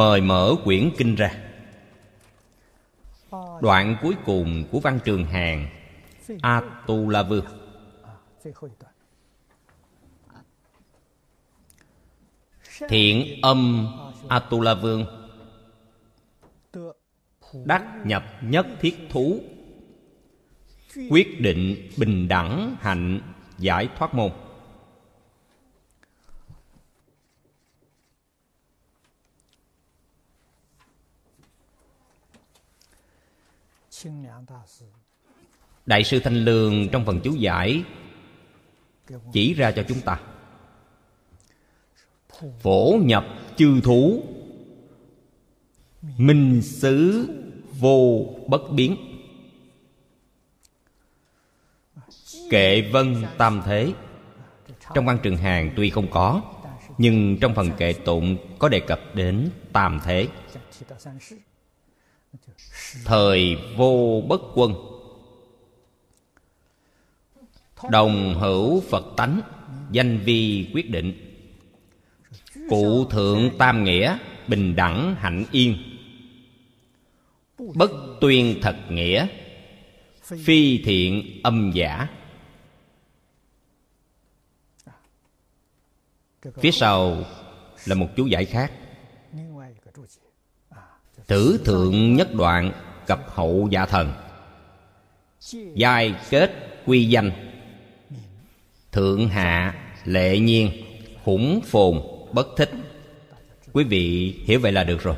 mời mở quyển kinh ra. Đoạn cuối cùng của văn trường hàn a tu la vương thiện âm atula vương đắc nhập nhất thiết thú. Quyết định bình đẳng hạnh giải thoát môn. đại sư thanh lương trong phần chú giải chỉ ra cho chúng ta. Phổ nhập chư thú, minh xứ vô bất biến. Kệ vân tam thế. Trong văn trường hàng tuy không có, nhưng trong phần kệ tụng có đề cập đến tam thế thời vô bất quân. Đồng hữu phật tánh, danh vi quyết định. Cụ thượng tam nghĩa, bình đẳng hạnh yên. Bất tuyên thật nghĩa, phi thiện âm giả. Phía sau là một chú giải khác. Thử thượng nhất đoạn cập hậu dạ thần. Giai kết quy danh. Thượng hạ lệ nhiên, Khủng phồn, bất thích. Quý vị hiểu vậy là được rồi.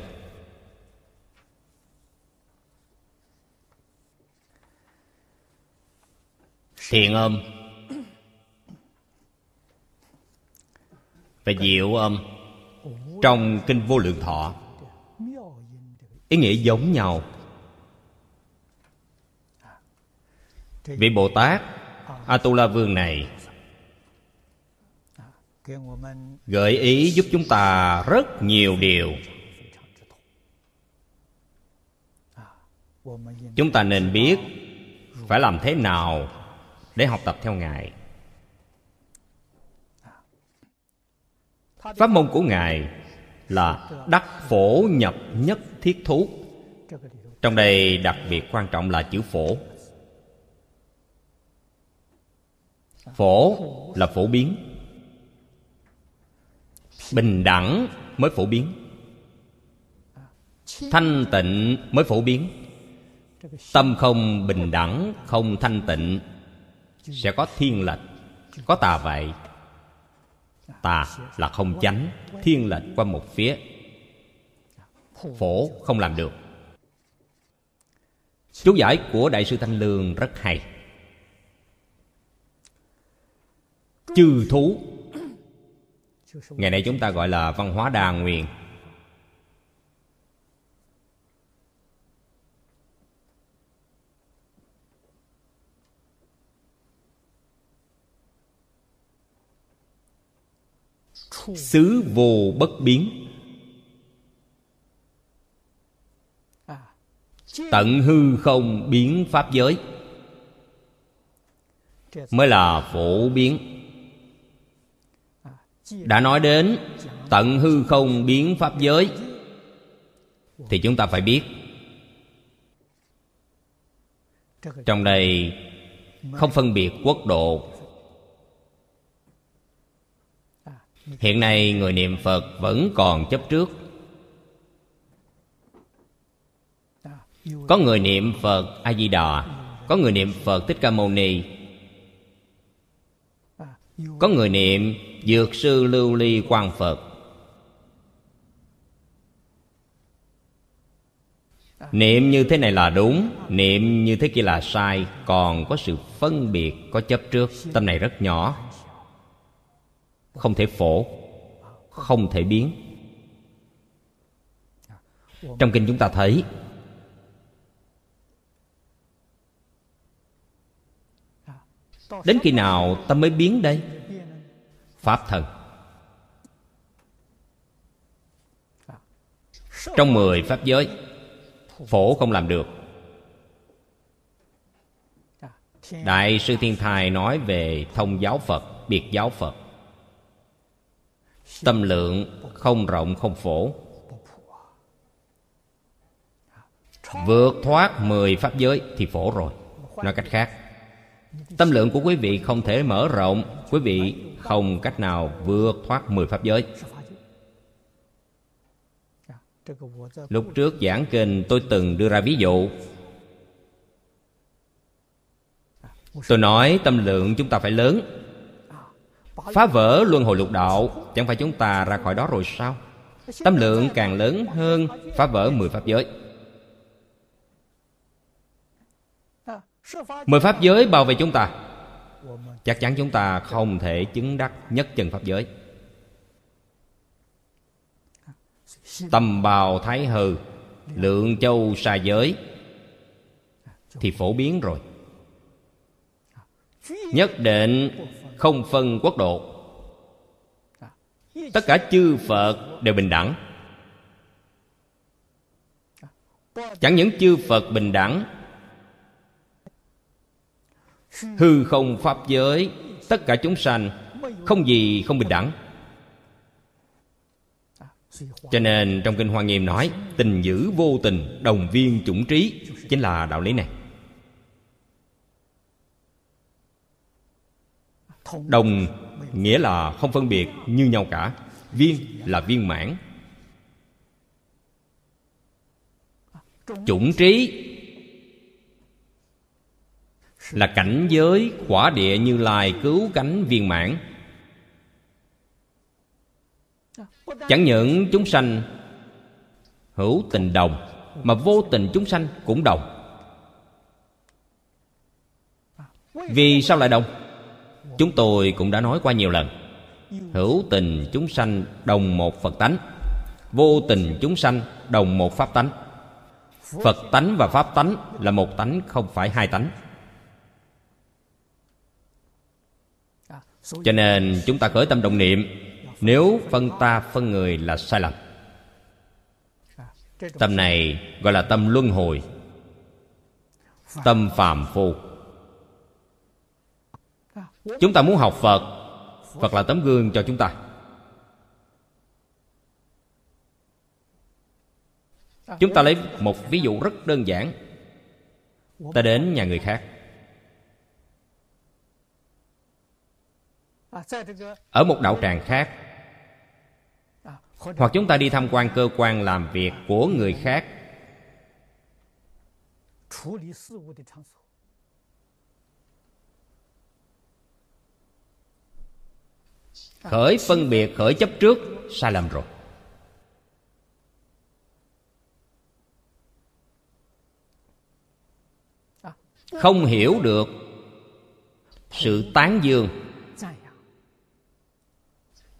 Thiền âm. Và diệu âm. Trong Kinh Vô Lượng Thọ ý nghĩa giống nhau. Vị bồ tát, atula vương này, gợi ý giúp chúng ta rất nhiều điều. Chúng ta nên biết phải làm thế nào để học tập theo ngài. Pháp môn của ngài là đắc phổ nhập nhất thiết thú. Trong đây đặc biệt quan trọng là chữ phổ. Phổ là phổ biến. Bình đẳng mới phổ biến. Thanh tịnh mới phổ biến. Tâm không bình đẳng, không thanh tịnh. Sẽ có thiên lệch, có tà vậy tà là không chánh, thiên lệch qua một phía. Phổ không làm được. Chú giải của đại sư thanh lương rất hay. Chư thú. Ngày nay chúng ta gọi là văn hóa đa nguyên. xứ vô bất biến. À. Tận hư không biến pháp giới. Mới là phổ biến. Đã nói đến tận hư không biến pháp giới thì chúng ta phải biết trong đây không phân biệt quốc độ hiện nay người niệm phật vẫn còn chấp trước. Có người niệm phật a di đà có người niệm phật thích ca mâu ni, có người niệm dược sư lưu ly quan phật. Niệm như thế này là đúng, niệm như thế kia là sai, còn có sự phân biệt, có chấp trước. Tâm này rất nhỏ không thể phổ, không thể biến. Trong kinh chúng ta thấy, đến khi nào ta mới biến đây? Pháp thân trong mười pháp giới, phổ không làm được. Đại sư thiên thai nói về thông giáo phật, biệt giáo phật tâm lượng không rộng, không phổ. Vượt thoát mười pháp giới thì phổ rồi. Nói cách khác, tâm lượng của quý vị không thể mở rộng. Quý vị không cách nào vượt thoát mười pháp giới. Lúc trước giảng kinh, tôi từng đưa ra ví dụ. Tôi nói tâm lượng chúng ta phải lớn phá vỡ luân hồi lục đạo, chẳng phải chúng ta ra khỏi đó rồi sao? Tâm lượng càng lớn hơn phá vỡ mười pháp giới. Mười pháp giới bảo vệ chúng ta. Chắc chắn chúng ta không thể chứng đắc nhất chân pháp giới. Tâm bào thái hư, lượng châu xa giới thì phổ biến rồi. Nhất định không phân quốc độ. Tất cả chư phật đều bình đẳng. Chẳng những chư phật bình đẳng, hư không pháp giới, tất cả chúng sanh không gì không bình đẳng. Cho nên trong kinh hoa nghiêm nói, tình dữ vô tình, đồng viên chủng trí chính là đạo lý này. Đồng nghĩa là không phân biệt như nhau cả. Viên là viên mãn. Chủng trí là cảnh giới quả địa như lai cứu cánh viên mãn. Chẳng những chúng sanh hữu tình đồng, mà vô tình chúng sanh cũng đồng. Vì sao lại đồng? Chúng tôi cũng đã nói qua nhiều lần. Hữu tình chúng sanh đồng một phật tánh, vô tình chúng sanh đồng một pháp tánh. Phật tánh và pháp tánh là một tánh, không phải hai tánh. Cho nên chúng ta khởi tâm động niệm, nếu phân ta phân người là sai lầm. Tâm này gọi là tâm luân hồi, tâm phàm phu chúng ta muốn học phật. Phật là tấm gương cho chúng ta. Chúng ta lấy một ví dụ rất đơn giản. Ta đến nhà người khác. Ở một đạo tràng khác. Hoặc chúng ta đi tham quan cơ quan làm việc của người khác. Khởi phân biệt, khởi chấp trước, sai lầm rồi. Không hiểu được sự tán dương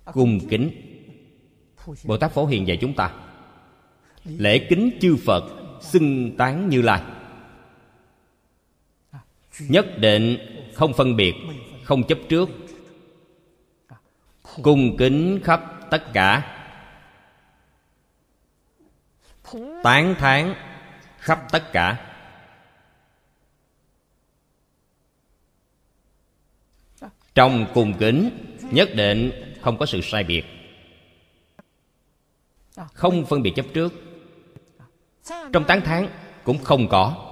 cung kính. Bồ tát phổ hiền dạy chúng ta, lễ kính chư phật xưng tán như lai. Nhất định không phân biệt, không chấp trước cung kính khắp tất cả. Tán thán khắp tất cả. Trong cung kính, nhất định không có sự sai biệt. Không phân biệt chấp trước. Trong tán thán cũng không có.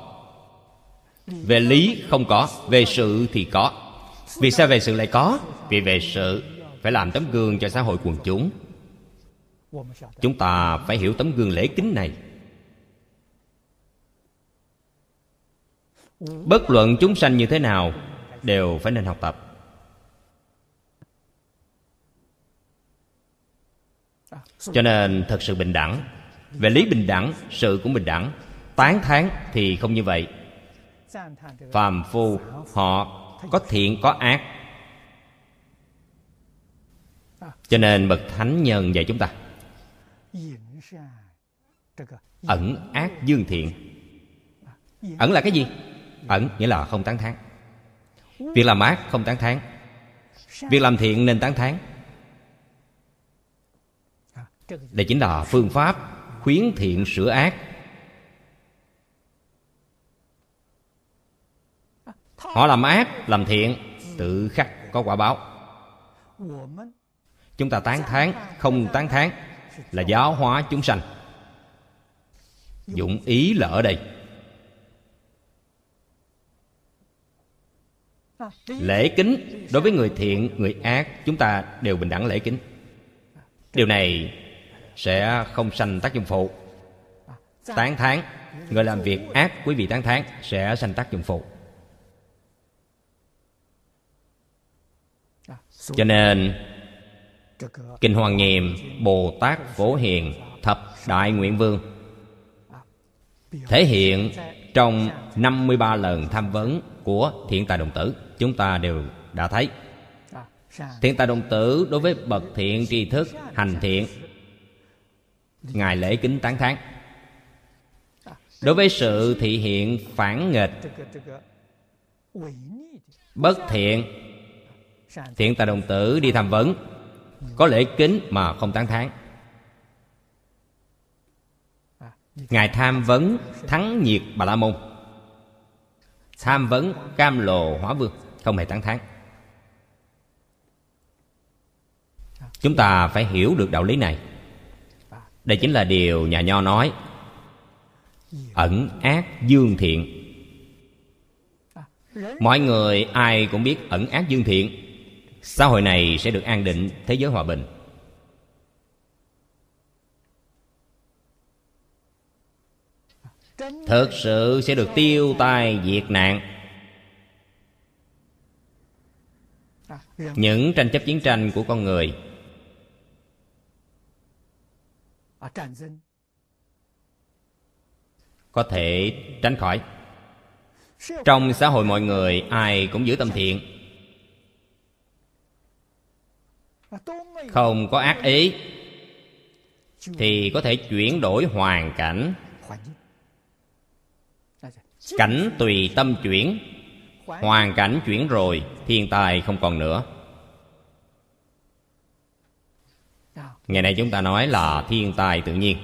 Về lý không có, về sự thì có. Vì sao về sự lại có? Vì về sự phải làm tấm gương cho xã hội quần chúng. Chúng ta phải hiểu tấm gương lễ kính này. Bất luận chúng sanh như thế nào đều phải nên học tập. Cho nên thật sự bình đẳng, về lý bình đẳng, sự cũng bình đẳng. Tán thán thì không như vậy. Phàm phu, họ có thiện, có ác cho nên bậc thánh nhân dạy chúng ta. Ẩn ác dương thiện. Ẩn là cái gì? Ẩn nghĩa là không tán thán. Việc làm ác không tán thán. Việc làm thiện nên tán thán. Đây chính là phương pháp khuyến thiện sửa ác. Họ làm ác, làm thiện, tự khắc có quả báo. 我们 chúng ta tán thán, không tán thán, là giáo hóa chúng sanh. Dụng ý là ở đây. Lễ kính, đối với người thiện, người ác, chúng ta đều bình đẳng lễ kính. Điều này sẽ không sanh tác dụng phụ. Tán thán, người làm việc ác, quý vị tán thán, sẽ sanh tác dụng phụ. Cho nên kinh hoàng niệm bồ tát phổ hiền, thập đại nguyện vương. Thể hiện trong 53 lần tham vấn của thiện tài đồng tử, chúng ta đều đã thấy. Thiện tài đồng tử đối với bậc thiện tri thức, hành thiện, ngài lễ kính tán thán. Đối với sự thị hiện phản nghịch, bất thiện thiện tài đồng tử đi tham vấn có lễ kính mà không tán thán. Ngài tham vấn thắng nhiệt bà la môn. Tham vấn cam lồ hóa vương, không hề tán thán. Chúng ta phải hiểu được đạo lý này. Đây chính là điều nhà nho nói. Ẩn ác dương thiện. Mọi người ai cũng biết ẩn ác dương thiện xã hội này sẽ được an định thế giới hòa bình. Thực sự sẽ được tiêu tai diệt nạn. Những tranh chấp chiến tranh của con người. Có thể tránh khỏi. Trong xã hội mọi người, ai cũng giữ tâm thiện. không có ác ý, thì có thể chuyển đổi hoàn cảnh. Cảnh tùy tâm chuyển. Hoàn cảnh chuyển rồi, thiên tài không còn nữa. Ngày nay chúng ta nói là thiên tài tự nhiên.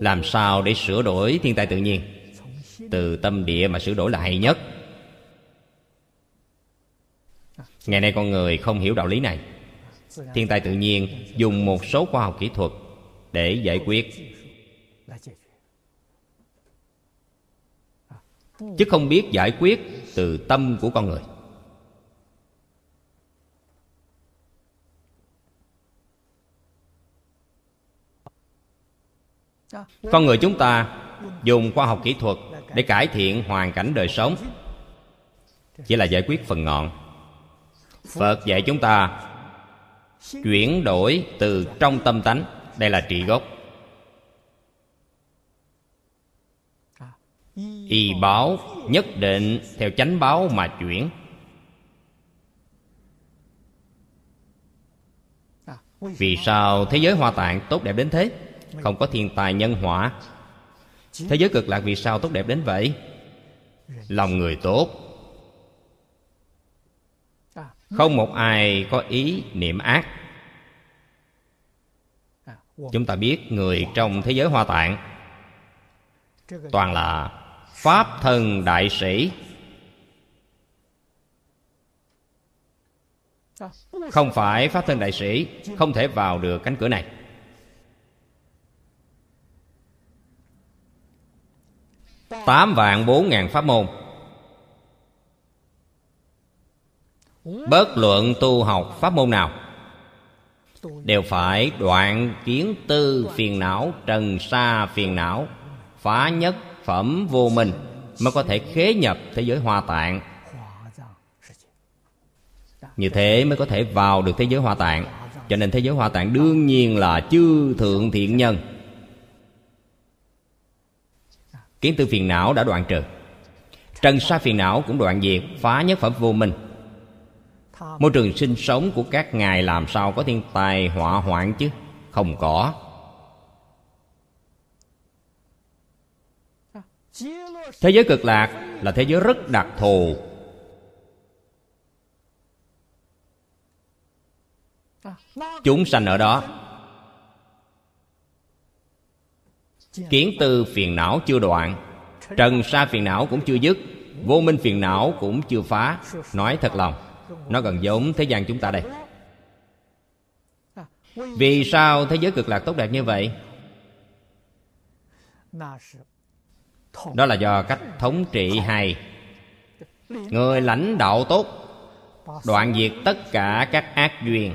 Làm sao để sửa đổi thiên tai tự nhiên? Từ tâm địa mà sửa đổi là hay nhất. Ngày nay con người không hiểu đạo lý này thiên tai tự nhiên dùng một số khoa học kỹ thuật để giải quyết. Chứ không biết giải quyết từ tâm của con người. Con người chúng ta dùng khoa học kỹ thuật để cải thiện hoàn cảnh đời sống. Chỉ là giải quyết phần ngọn. Phật dạy chúng ta chuyển đổi từ trong tâm tánh. Đây là trị gốc. Y báo nhất định theo chánh báo mà chuyển. Vì sao thế giới hoa tạng tốt đẹp đến thế? Không có thiên tài nhân họa. Thế giới cực lạc vì sao tốt đẹp đến vậy? Lòng người tốt không một ai có ý niệm ác. Chúng ta biết người trong thế giới hoa tạng toàn là pháp thân đại sĩ. Không phải pháp thân đại sĩ không thể vào được cánh cửa này. Tám vạn bốn ngàn pháp môn. Bất luận tu học pháp môn nào Đều phải đoạn kiến tư phiền não, Trần sa phiền não, Phá nhất phẩm vô minh Mới có thể khế nhập thế giới hoa tạng. Như thế mới có thể vào được thế giới hoa tạng. Cho nên thế giới hoa tạng đương nhiên là chư thượng thiện nhân. Kiến tư phiền não đã đoạn trừ. Trần sa phiền não cũng đoạn diệt, Phá nhất phẩm vô minh. Môi trường sinh sống của các ngài làm sao có thiên tai hỏa hoạn chứ? Không có. Thế giới cực lạc là thế giới rất đặc thù. Chúng sanh ở đó. Kiến tư phiền não chưa đoạn. Trần sa phiền não cũng chưa dứt. Vô minh phiền não cũng chưa phá. Nói thật lòng nó gần giống thế gian chúng ta đây. Vì sao thế giới cực lạc tốt đẹp như vậy? Đó là do cách thống trị hay người lãnh đạo tốt, đoạn diệt tất cả các ác duyên.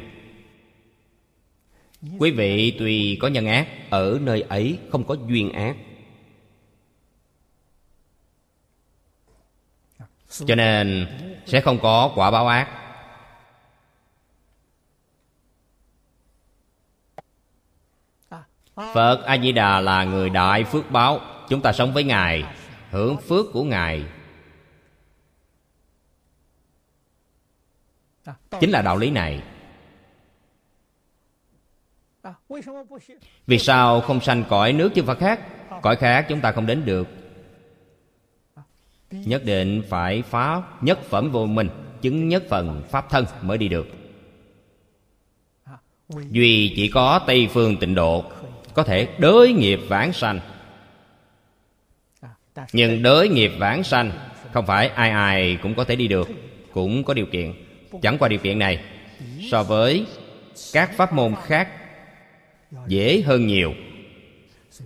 Quý vị tuy có nhân ác, ở nơi ấy không có duyên ác. Cho nên sẽ không có quả báo ác. Phật a di đà là người đại phước báo. Chúng ta sống với ngài, hưởng phước của ngài. Chính là đạo lý này. Vì sao không sanh cõi nước chư Phật khác? Cõi khác chúng ta không đến được. Nhất định phải phá nhất phẩm vô minh, Chứng nhất phần pháp thân mới đi được. Duy chỉ có Tây Phương tịnh độ, Có thể đới nghiệp vãng sanh. Nhưng đới nghiệp vãng sanh, Không phải ai ai cũng có thể đi được, Cũng có điều kiện. Chẳng qua điều kiện này, So với các pháp môn khác, Dễ hơn nhiều.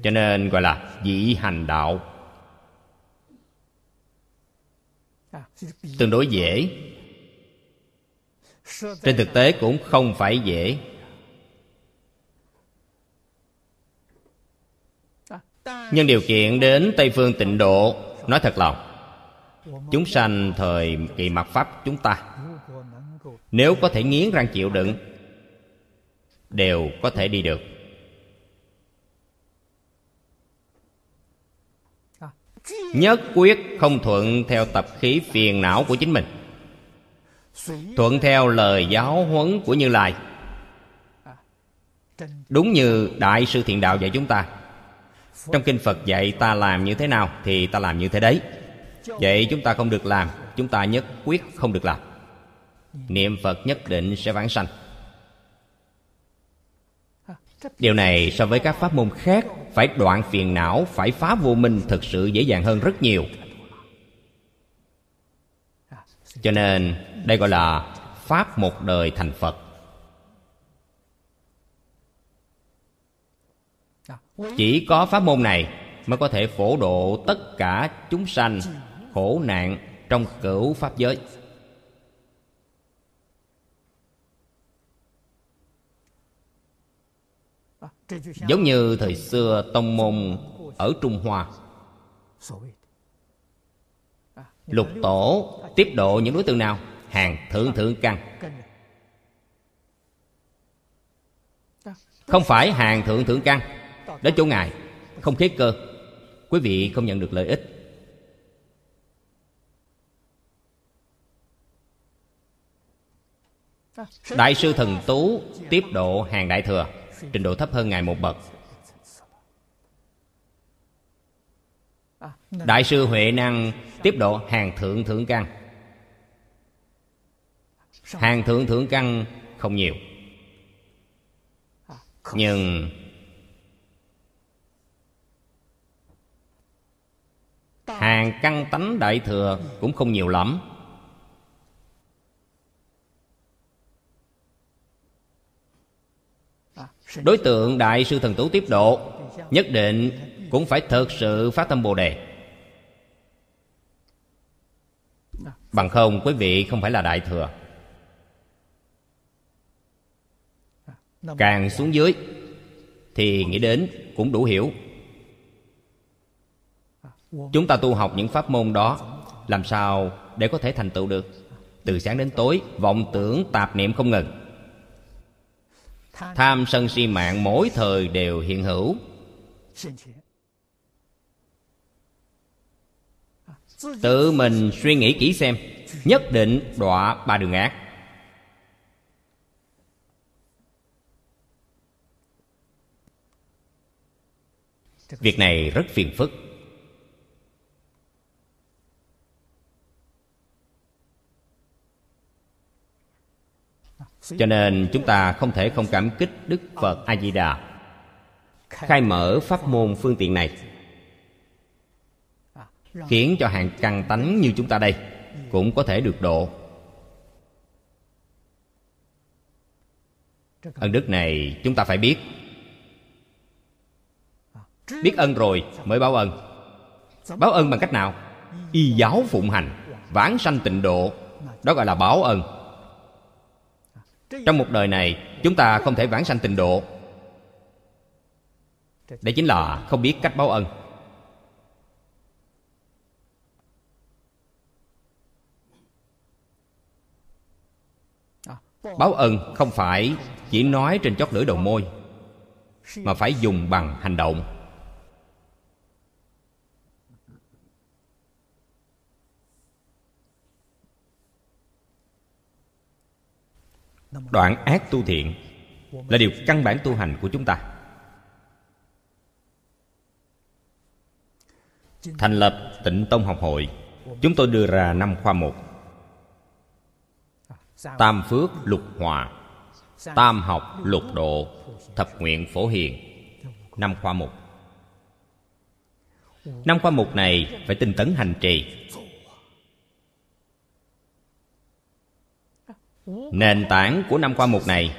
Cho nên gọi là dị hành đạo. Tương đối dễ. Trên thực tế cũng không phải dễ. Nhưng điều kiện đến Tây Phương tịnh độ, Nói thật lòng, Chúng sanh thời kỳ mặt Pháp chúng ta, Nếu có thể nghiến răng chịu đựng, Đều có thể đi được. Nhất quyết không thuận theo tập khí phiền não của chính mình. Thuận theo lời giáo huấn của Như Lai. Đúng như Đại sư Thiện Đạo dạy chúng ta. Trong Kinh Phật dạy ta làm như thế nào Thì ta làm như thế đấy. Vậy chúng ta không được làm, Chúng ta nhất quyết không được làm. Niệm Phật nhất định sẽ vãng sanh. Điều này so với các pháp môn khác phải đoạn phiền não, Phải phá vô minh Thực sự dễ dàng hơn rất nhiều. Cho nên, đây gọi là Pháp một đời thành Phật. Chỉ có pháp môn này Mới có thể phổ độ tất cả chúng sanh Khổ nạn trong cửu pháp giới. Giống như thời xưa tông môn ở Trung Hoa. Lục tổ tiếp độ những đối tượng nào? Hàng thượng thượng căn. Không phải hàng thượng thượng căn. Đến chỗ Ngài, Không khế cơ. Quý vị không nhận được lợi ích. Đại sư Thần Tú tiếp độ hàng đại thừa. Trình độ thấp hơn Ngài một bậc. Đại sư Huệ Năng tiếp độ hàng thượng thượng căn. Hàng thượng thượng căn không nhiều. Nhưng Hàng căn tánh đại thừa cũng không nhiều lắm. Đối tượng Đại sư Thần Tú tiếp độ Nhất định cũng phải thực sự phát tâm Bồ Đề. Bằng không, quý vị không phải là Đại Thừa. Càng xuống dưới Thì nghĩ đến cũng đủ hiểu. Chúng ta tu học những pháp môn đó, Làm sao để có thể thành tựu được? Từ sáng đến tối, Vọng tưởng tạp niệm không ngừng. Tham sân si mạng mỗi thời đều hiện hữu。Tự mình suy nghĩ kỹ xem Nhất định đọa ba đường ác。Việc này rất phiền phức cho nên chúng ta không thể không cảm kích đức phật a di đà khai mở pháp môn phương tiện này khiến cho hàng căng tánh như chúng ta đây cũng có thể được độ. Ân đức này chúng ta phải biết. Biết ân rồi mới báo ân. Báo ân bằng cách nào? Y giáo phụng hành, vãng sanh tịnh độ, đó gọi là báo ân trong một đời này, chúng ta không thể vãng sanh tịnh độ. Đây chính là không biết cách báo ân. Báo ân không phải chỉ nói trên chót lưỡi đầu môi, mà phải dùng bằng hành động. Đoạn ác tu thiện là điều căn bản tu hành của chúng ta. Thành lập tịnh tông học hội, chúng tôi đưa ra năm khoa mục tam phước lục hòa, tam học lục độ, thập nguyện phổ hiền. Năm khoa mục năm khoa mục này phải tinh tấn hành trì. Nền tảng của năm khoa mục này.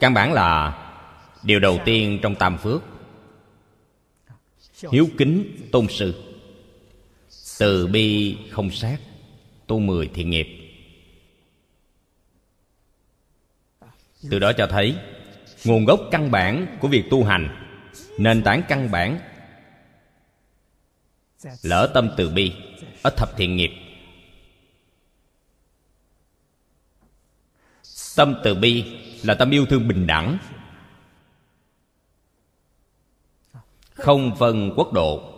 Căn bản là điều đầu tiên trong tam phước. Hiếu kính tôn sư. Từ bi không sát tu mười thiện nghiệp. Từ đó cho thấy, nguồn gốc căn bản của việc tu hành, nền tảng căn bản, lỡ tâm từ bi ở thập thiện nghiệp. Tâm từ bi là tâm yêu thương bình đẳng. Không phân quốc độ,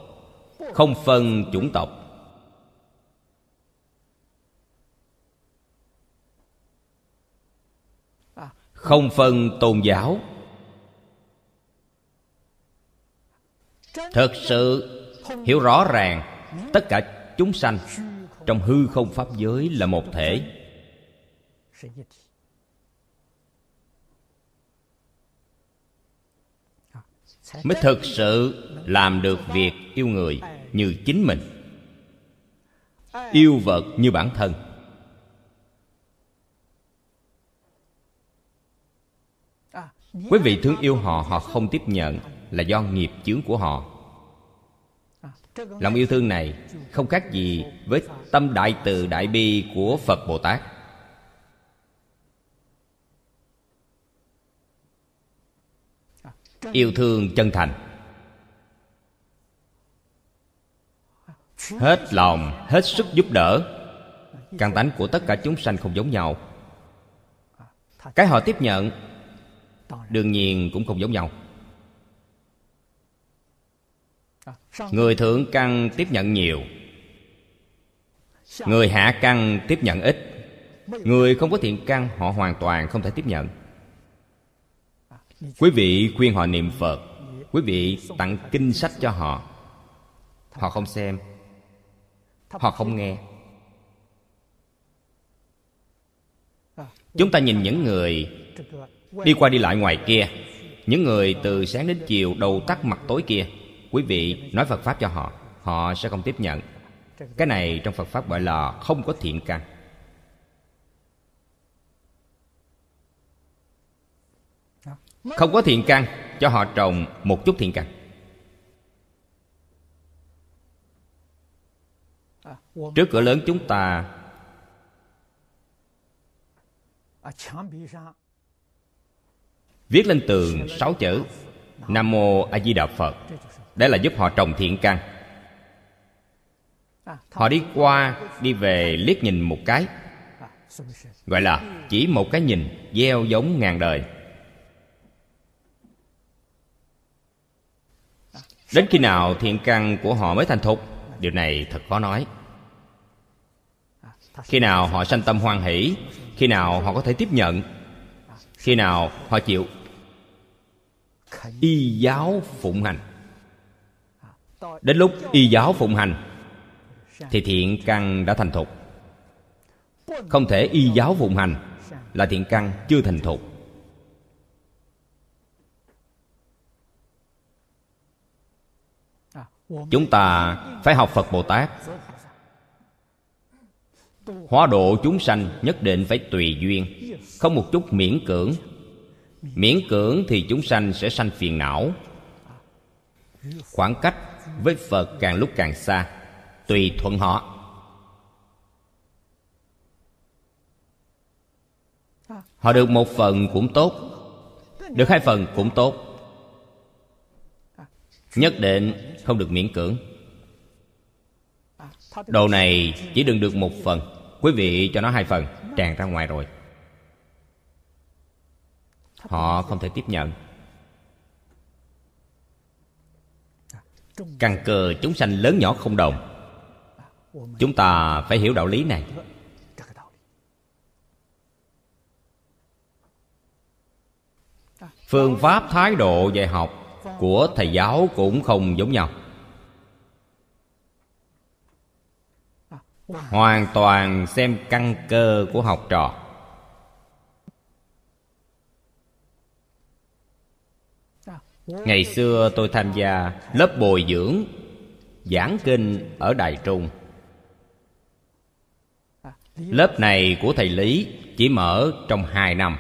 không phân chủng tộc. Không phân tôn giáo. Thật sự hiểu rõ ràng, tất cả chúng sanh trong hư không pháp giới là một thể. Mới thực sự làm được việc yêu người như chính mình. Yêu vật như bản thân. Quý vị thương yêu họ họ không tiếp nhận là do nghiệp chướng của họ. Lòng yêu thương này không khác gì với tâm đại từ đại bi của phật bồ tát. yêu thương chân thành. Hết lòng, hết sức giúp đỡ. Căn tánh của tất cả chúng sanh không giống nhau. Cái họ tiếp nhận, đương nhiên cũng không giống nhau. Người thượng căn tiếp nhận nhiều. Người hạ căn tiếp nhận ít. Người không có thiện căn, họ hoàn toàn không thể tiếp nhận quý vị khuyên họ niệm phật, quý vị tặng kinh sách cho họ. Họ không xem, họ không nghe. Chúng ta nhìn những người đi qua đi lại ngoài kia, những người từ sáng đến chiều đầu tắt mặt tối kia, quý vị nói phật pháp cho họ họ sẽ không tiếp nhận. Cái này trong phật pháp gọi là không có thiện căn. Không có thiện căn Cho họ trồng một chút thiện căn. Trước cửa lớn chúng ta Viết lên tường sáu chữ Nam Mô A Di Đà Phật. Đó là giúp họ trồng thiện căn. Họ đi qua, đi về liếc nhìn một cái. Gọi là chỉ một cái nhìn Gieo giống ngàn đời. Đến khi nào thiện căn của họ mới thành thục? Điều này thật khó nói. Khi nào họ sanh tâm hoan hỷ? Khi nào họ có thể tiếp nhận? Khi nào họ chịu? Y giáo phụng hành. Đến lúc y giáo phụng hành, Thì thiện căn đã thành thục. Không thể y giáo phụng hành Là thiện căn chưa thành thục. chúng ta phải học phật bồ tát. Hóa độ chúng sanh nhất định phải tùy duyên, không một chút miễn cưỡng. Miễn cưỡng thì chúng sanh sẽ sanh phiền não. Khoảng cách với phật càng lúc càng xa, tùy thuận họ. Họ được một phần cũng tốt, được hai phần cũng tốt nhất định không được miễn cưỡng. Đồ này chỉ đừng được một phần. Quý vị cho nó hai phần, tràn ra ngoài rồi. Họ không thể tiếp nhận. Căn cơ chúng sanh lớn nhỏ không đồng. Chúng ta phải hiểu đạo lý này. Phương pháp thái độ dạy học của thầy giáo cũng không giống nhau. Hoàn toàn xem căn cơ của học trò. Ngày xưa tôi tham gia lớp bồi dưỡng, giảng kinh ở đài trung. Lớp này của thầy lý chỉ mở trong hai năm.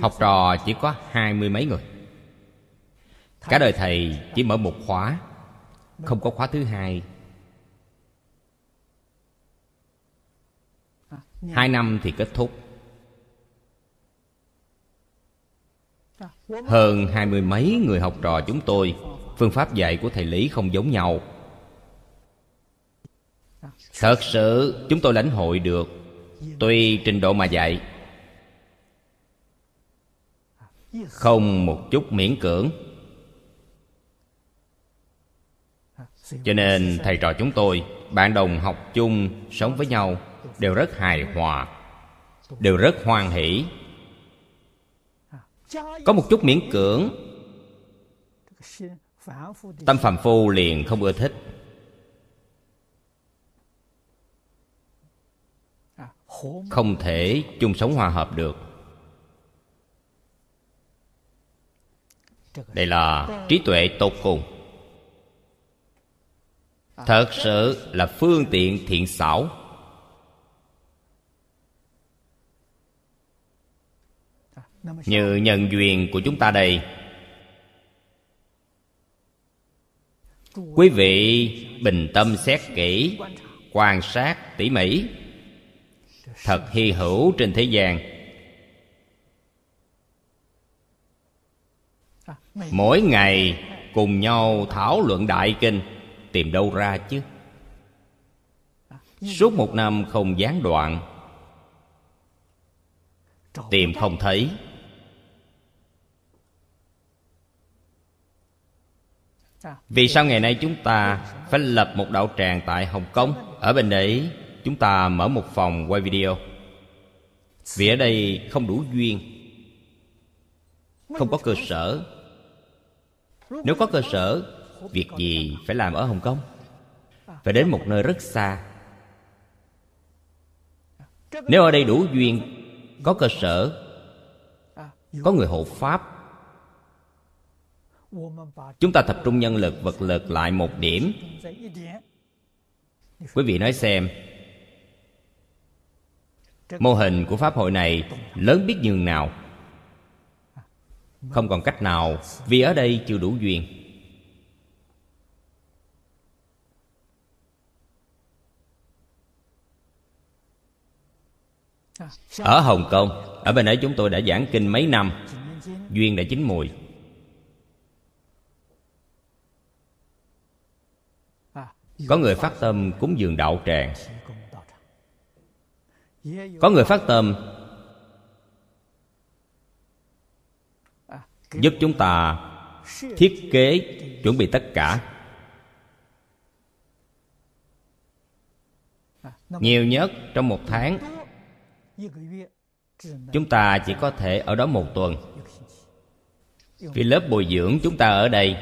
Học trò chỉ có hai mươi mấy người. Cả đời thầy chỉ mở một khóa, Không có khóa thứ hai. Hai năm thì kết thúc. Hơn hai mươi mấy người học trò chúng tôi, Phương pháp dạy của thầy Lý không giống nhau. Thật sự, chúng tôi lãnh hội được, Tuy trình độ mà dạy không một chút miễn cưỡng. Cho nên, thầy trò chúng tôi, bạn đồng học chung, sống với nhau, đều rất hài hòa, đều rất hoan hỷ. Có một chút miễn cưỡng. Tâm phàm phu liền không ưa thích. Không thể chung sống hòa hợp được. đây là trí tuệ tột cùng. Thật sự là phương tiện thiện xảo. Như nhân duyên của chúng ta đây, quý vị bình tâm xét kỹ, quan sát tỉ mỉ, thật hy hữu trên thế gian. mỗi ngày cùng nhau thảo luận đại kinh. Tìm đâu ra chứ? Suốt một năm không gián đoạn. Tìm không thấy. Vì sao ngày nay chúng ta phải lập một đạo tràng tại hồng kông? Ở bên đấy, chúng ta mở một phòng quay video. Vì ở đây không đủ duyên, không có cơ sở nếu có cơ sở, việc gì phải làm ở hồng kông? Phải đến một nơi rất xa. Nếu ở đây đủ duyên, có cơ sở, có người hộ pháp, chúng ta tập trung nhân lực vật lực lại một điểm. Quý vị nói xem, mô hình của pháp hội này lớn biết nhường nào? không còn cách nào, vì ở đây chưa đủ duyên. Ở hồng kông, ở bên ấy chúng tôi đã giảng kinh mấy năm. Duyên đã chín mùi. Có người phát tâm cúng dường đạo tràng. Có người phát tâm giúp chúng ta thiết kế chuẩn bị tất cả. Nhiều nhất trong một tháng, chúng ta chỉ có thể ở đó một tuần. Vì lớp bồi dưỡng chúng ta ở đây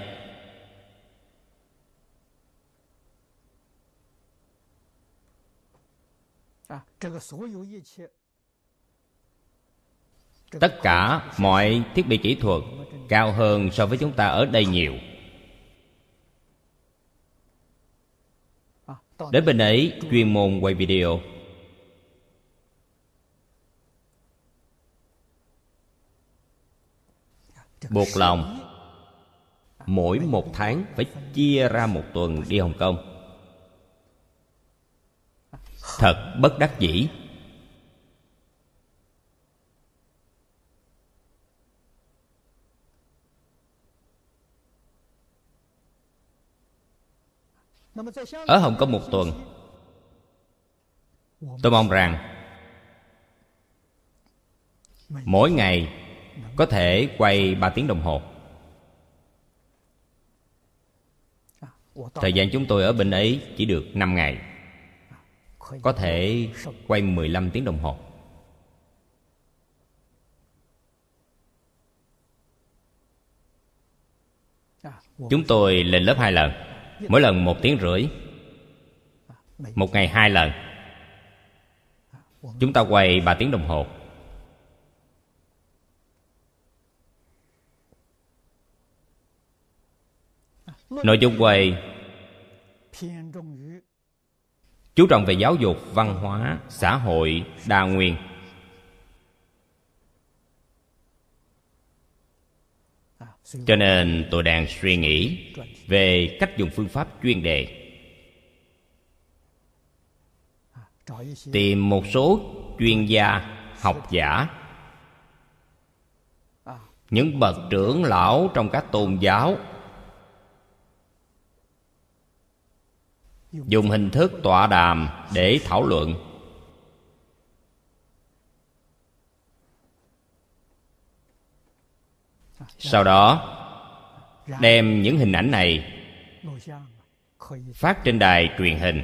tất cả mọi thiết bị kỹ thuật cao hơn so với chúng ta ở đây nhiều. Đến bên ấy, chuyên môn quay video. Buộc lòng. Mỗi một tháng phải chia ra một tuần đi hồng kông. Thật bất đắc dĩ. Ở Hồng Kông một tuần, Tôi mong rằng Mỗi ngày Có thể quay ba tiếng đồng hồ. Thời gian chúng tôi ở bên ấy chỉ được năm ngày, Có thể quay 15 tiếng đồng hồ. Chúng tôi lên lớp hai lần mỗi lần một tiếng rưỡi, một ngày hai lần, chúng ta quay ba tiếng đồng hồ. Nội dung quay, chú trọng về giáo dục, văn hóa, xã hội, đa nguyên. Cho nên tôi đang suy nghĩ về cách dùng phương pháp chuyên đề. Tìm một số chuyên gia học giả. Những bậc trưởng lão trong các tôn giáo. Dùng hình thức tọa đàm để thảo luận. Sau đó đem những hình ảnh này phát trên đài truyền hình.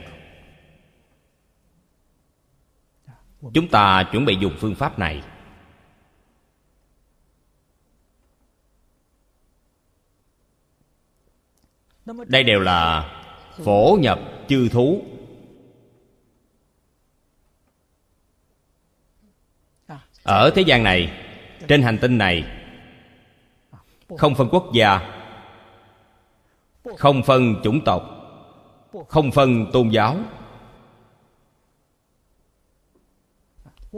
Chúng ta chuẩn bị dùng phương pháp này. Đây đều là phổ nhập chư thú. Ở thế gian này, trên hành tinh này, không phân quốc gia không phân chủng tộc, không phân tôn giáo.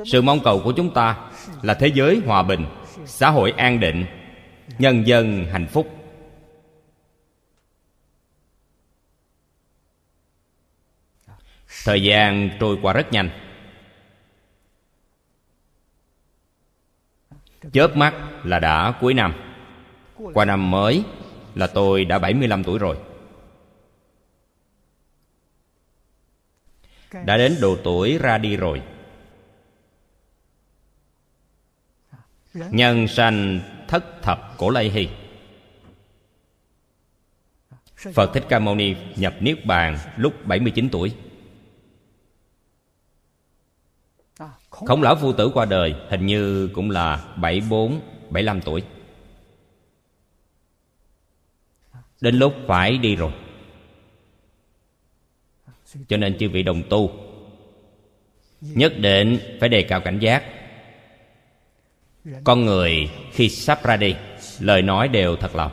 Sự mong cầu của chúng ta là thế giới hòa bình, xã hội an định, nhân dân hạnh phúc. Thời gian trôi qua rất nhanh. Chớp mắt là đã cuối năm. Qua năm mới là tôi đã 75 tuổi rồi. Đã đến độ tuổi ra đi rồi. Dạ. Nhân sanh thất thập cổ lây hy. Dạ. Phật Thích Ca Mâu Ni nhập Niết Bàn lúc 79 tuổi. À, Khổng lão phu tử qua đời hình như cũng là 74, 75 tuổi. Đến lúc phải đi rồi. Cho nên chư vị đồng tu, Nhất định phải đề cao cảnh giác. Con người khi sắp ra đi, Lời nói đều thật lòng.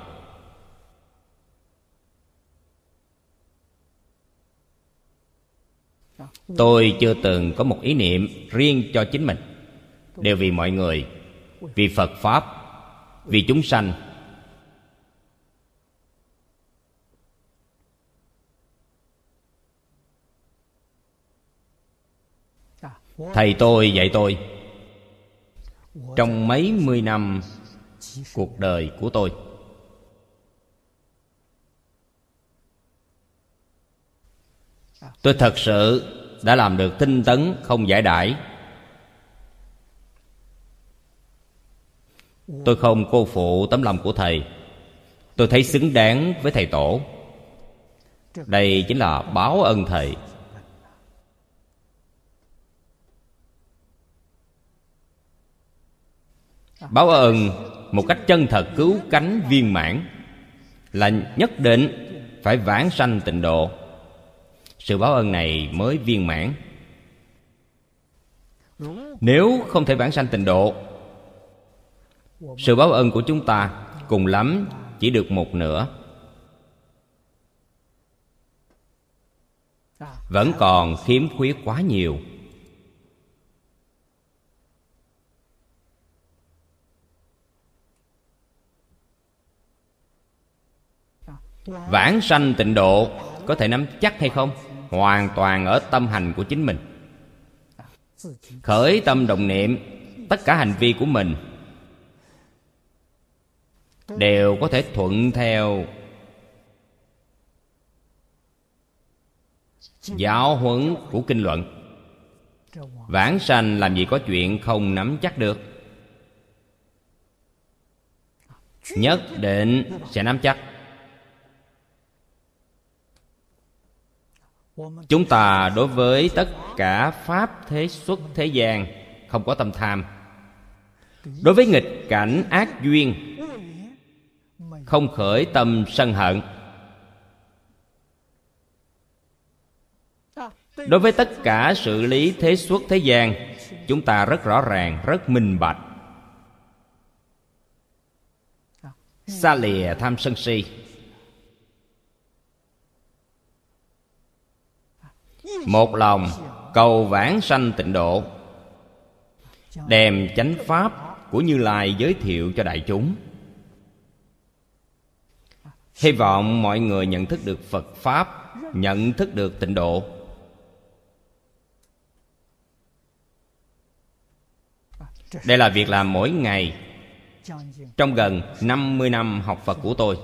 Tôi chưa từng có một ý niệm riêng cho chính mình. Đều vì mọi người, Vì Phật Pháp, Vì chúng sanh thầy tôi dạy tôi. Trong mấy mươi năm cuộc đời của tôi tôi thật sự đã làm được tinh tấn không giải đãi. Tôi không cô phụ tấm lòng của thầy. Tôi thấy xứng đáng với thầy tổ. Đây chính là báo ân thầy. Báo ơn một cách chân thật cứu cánh viên mãn Là nhất định phải vãng sanh tịnh độ. Sự báo ơn này mới viên mãn. Nếu không thể vãng sanh tịnh độ, Sự báo ơn của chúng ta cùng lắm chỉ được một nửa. Vẫn còn khiếm khuyết quá nhiều. vãng sanh tịnh độ, có thể nắm chắc hay không? Hoàn toàn ở tâm hành của chính mình. Khởi tâm đồng niệm, tất cả hành vi của mình đều có thể thuận theo. Giáo huấn của kinh luận. Vãng sanh làm gì có chuyện không nắm chắc được? Nhất định sẽ nắm chắc. chúng ta đối với tất cả pháp thế xuất thế gian, không có tâm tham. Đối với nghịch cảnh ác duyên, không khởi tâm sân hận. Đối với tất cả sự lý thế xuất thế gian, chúng ta rất rõ ràng, rất minh bạch. Xa lìa tham sân si. một lòng cầu vãng sanh tịnh độ, đem chánh pháp của như lai giới thiệu cho đại chúng. Hy vọng mọi người nhận thức được phật pháp, nhận thức được tịnh độ. Đây là việc làm mỗi ngày trong gần 50 năm học Phật của tôi.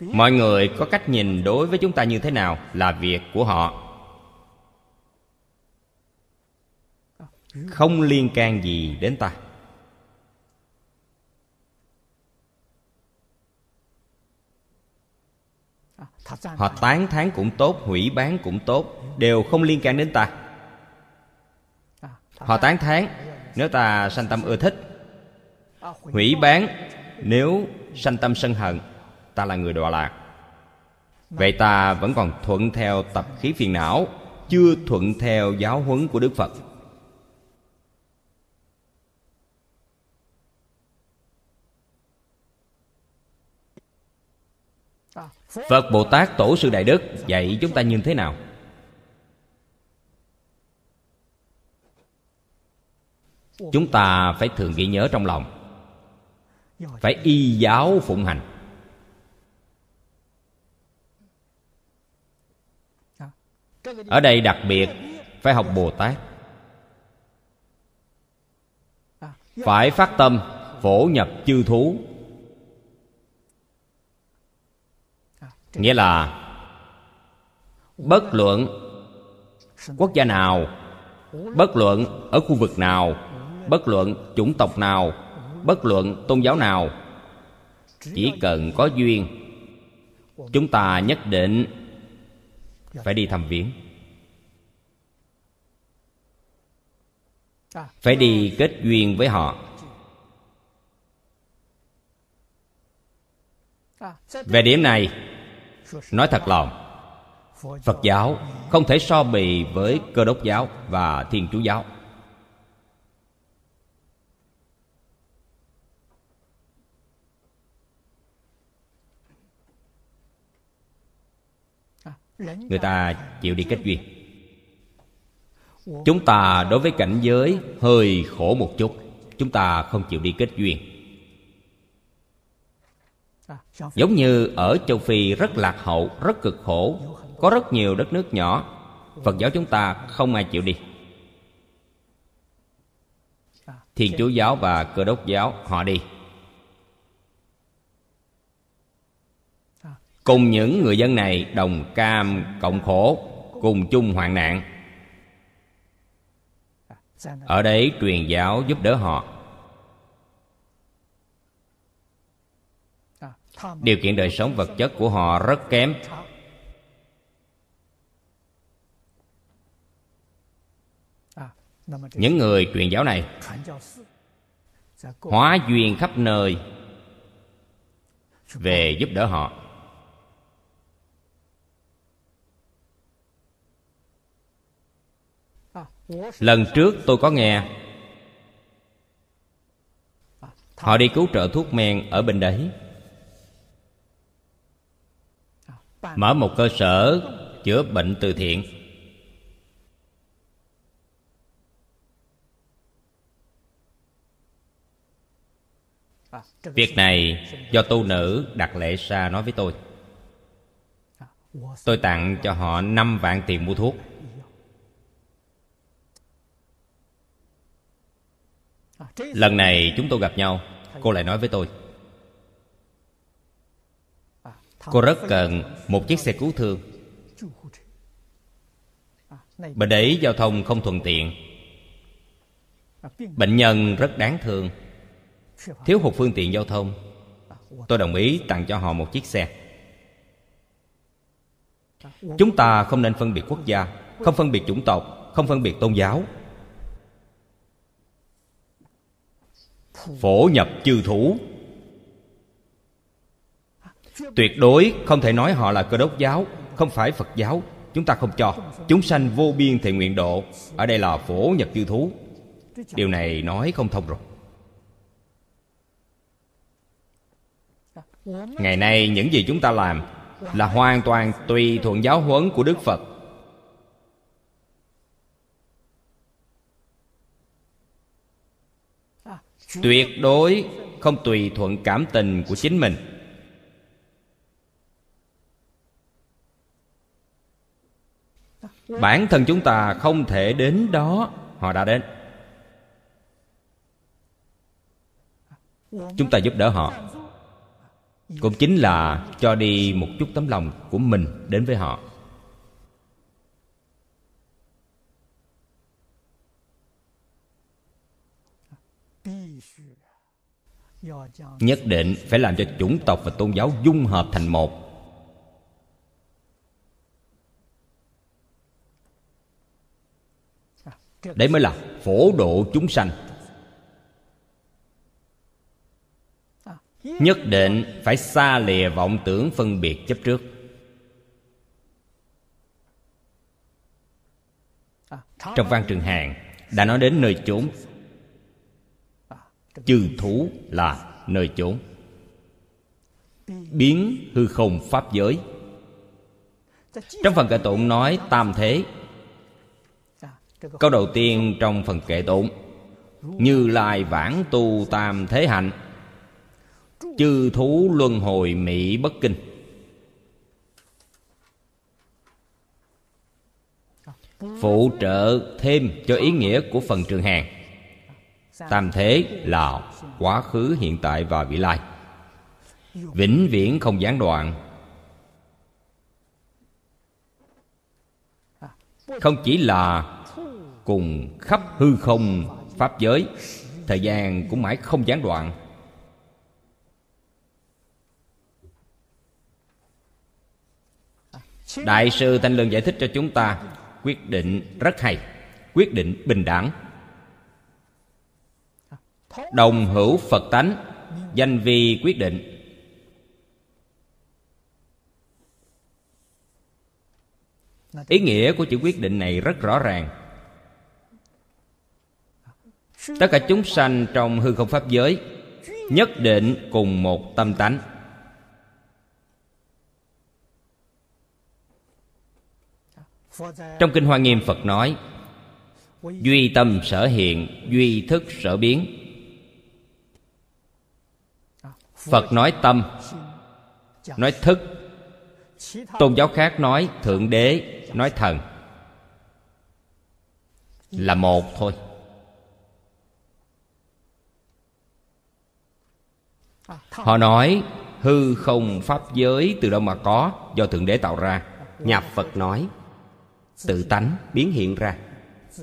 mọi người có cách nhìn đối với chúng ta như thế nào là việc của họ? Không liên can gì đến ta. Họ tán thán cũng tốt, hủy bán cũng tốt, đều không liên can đến ta. Họ tán thán, nếu ta sanh tâm ưa thích, hủy bán, nếu sanh tâm sân hận ta là người đọa lạc. Vậy ta vẫn còn thuận theo tập khí phiền não, chưa thuận theo giáo huấn của đức phật. Phật bồ tát tổ sư đại đức, dạy chúng ta như thế nào? Chúng ta phải thường ghi nhớ trong lòng. Phải y giáo phụng hành. ở đây đặc biệt phải học bồ tát. Phải phát tâm, phổ nhập chư thú. Nghĩa là bất luận quốc gia nào, bất luận ở khu vực nào, bất luận chủng tộc nào, bất luận tôn giáo nào, chỉ cần có duyên, chúng ta nhất định Dạ. phải đi thăm viếng. À. Phải đi kết duyên với họ. À. Về điểm này nói thật lòng phật giáo không thể so bì với cơ đốc giáo và thiên chúa giáo. người ta chịu đi kết duyên chúng ta đối với cảnh giới hơi khổ một chút, chúng ta không chịu đi kết duyên giống như ở châu phi rất lạc hậu, rất cực khổ, có rất nhiều đất nước nhỏ. Phật giáo chúng ta không ai chịu đi. Thiền chúa giáo và cơ đốc giáo, họ đi. cùng những người dân này đồng cam cộng khổ, cùng chung hoạn nạn. Ở đấy truyền giáo giúp đỡ họ. Điều kiện đời sống vật chất của họ rất kém. Những người truyền giáo này hóa duyên khắp nơi về giúp đỡ họ. lần trước tôi có nghe. Họ đi cứu trợ thuốc men ở bên đấy. Mở một cơ sở chữa bệnh từ thiện. Việc này do tu nữ đặt lễ sa nói với tôi. Tôi tặng cho họ năm vạn tiền mua thuốc. lần này chúng tôi gặp nhau, cô lại nói với tôi. Cô rất cần một chiếc xe cứu thương. Bệnh ấy giao thông không thuận tiện. Bệnh nhân rất đáng thương. Thiếu hụt phương tiện giao thông. Tôi đồng ý tặng cho họ một chiếc xe. Chúng ta không nên phân biệt quốc gia, không phân biệt chủng tộc, không phân biệt tôn giáo. phổ nhập chư thủ. Tuyệt đối không thể nói họ là cơ đốc giáo, không phải phật giáo. Chúng ta không cho. Chúng sanh vô biên thể nguyện độ. Ở đây là phổ nhập chư thú. Điều này nói không thông rồi. Ngày nay, những gì chúng ta làm là hoàn toàn tùy thuận giáo huấn của đức phật. Tuyệt đối không tùy thuận cảm tình của chính mình. Bản thân chúng ta không thể đến đó, họ đã đến. Chúng ta giúp đỡ họ. Cũng chính là cho đi một chút tấm lòng của mình đến với họ. nhất định phải làm cho chủng tộc và tôn giáo dung hợp thành một. Đấy mới là phổ độ chúng sanh. Nhất định phải xa lìa vọng tưởng phân biệt chấp trước. Trong văn trường hàng đã nói đến nơi chốn chư thú là nơi chốn. Biến hư không pháp giới. Trong phần kệ tụng nói tam thế. Câu đầu tiên trong phần kệ tụng. Như lai vãng tu tam thế hạnh. Chư thú luân hồi mỹ bất kinh. Phụ trợ thêm cho ý nghĩa của phần trường hàng tam thế là quá khứ, hiện tại và vị lai. Vĩnh viễn không gián đoạn. Không chỉ là cùng khắp hư không, pháp giới, thời gian cũng mãi không gián đoạn. Đại sư thanh lương giải thích cho chúng ta, quyết định rất hay, quyết định bình đẳng đồng hữu phật tánh, danh vi quyết định. Ý nghĩa của chữ quyết định này rất rõ ràng. Tất cả chúng sanh trong hư không pháp giới nhất định cùng một tâm tánh. Trong kinh hoa nghiêm phật nói, duy tâm sở hiện, duy thức sở biến phật nói tâm, nói thức. Tôn giáo khác nói thượng đế, nói thần. Là một thôi. Họ nói hư không pháp giới từ đâu mà có, do thượng đế tạo ra. Nhà phật nói tự tánh biến hiện ra.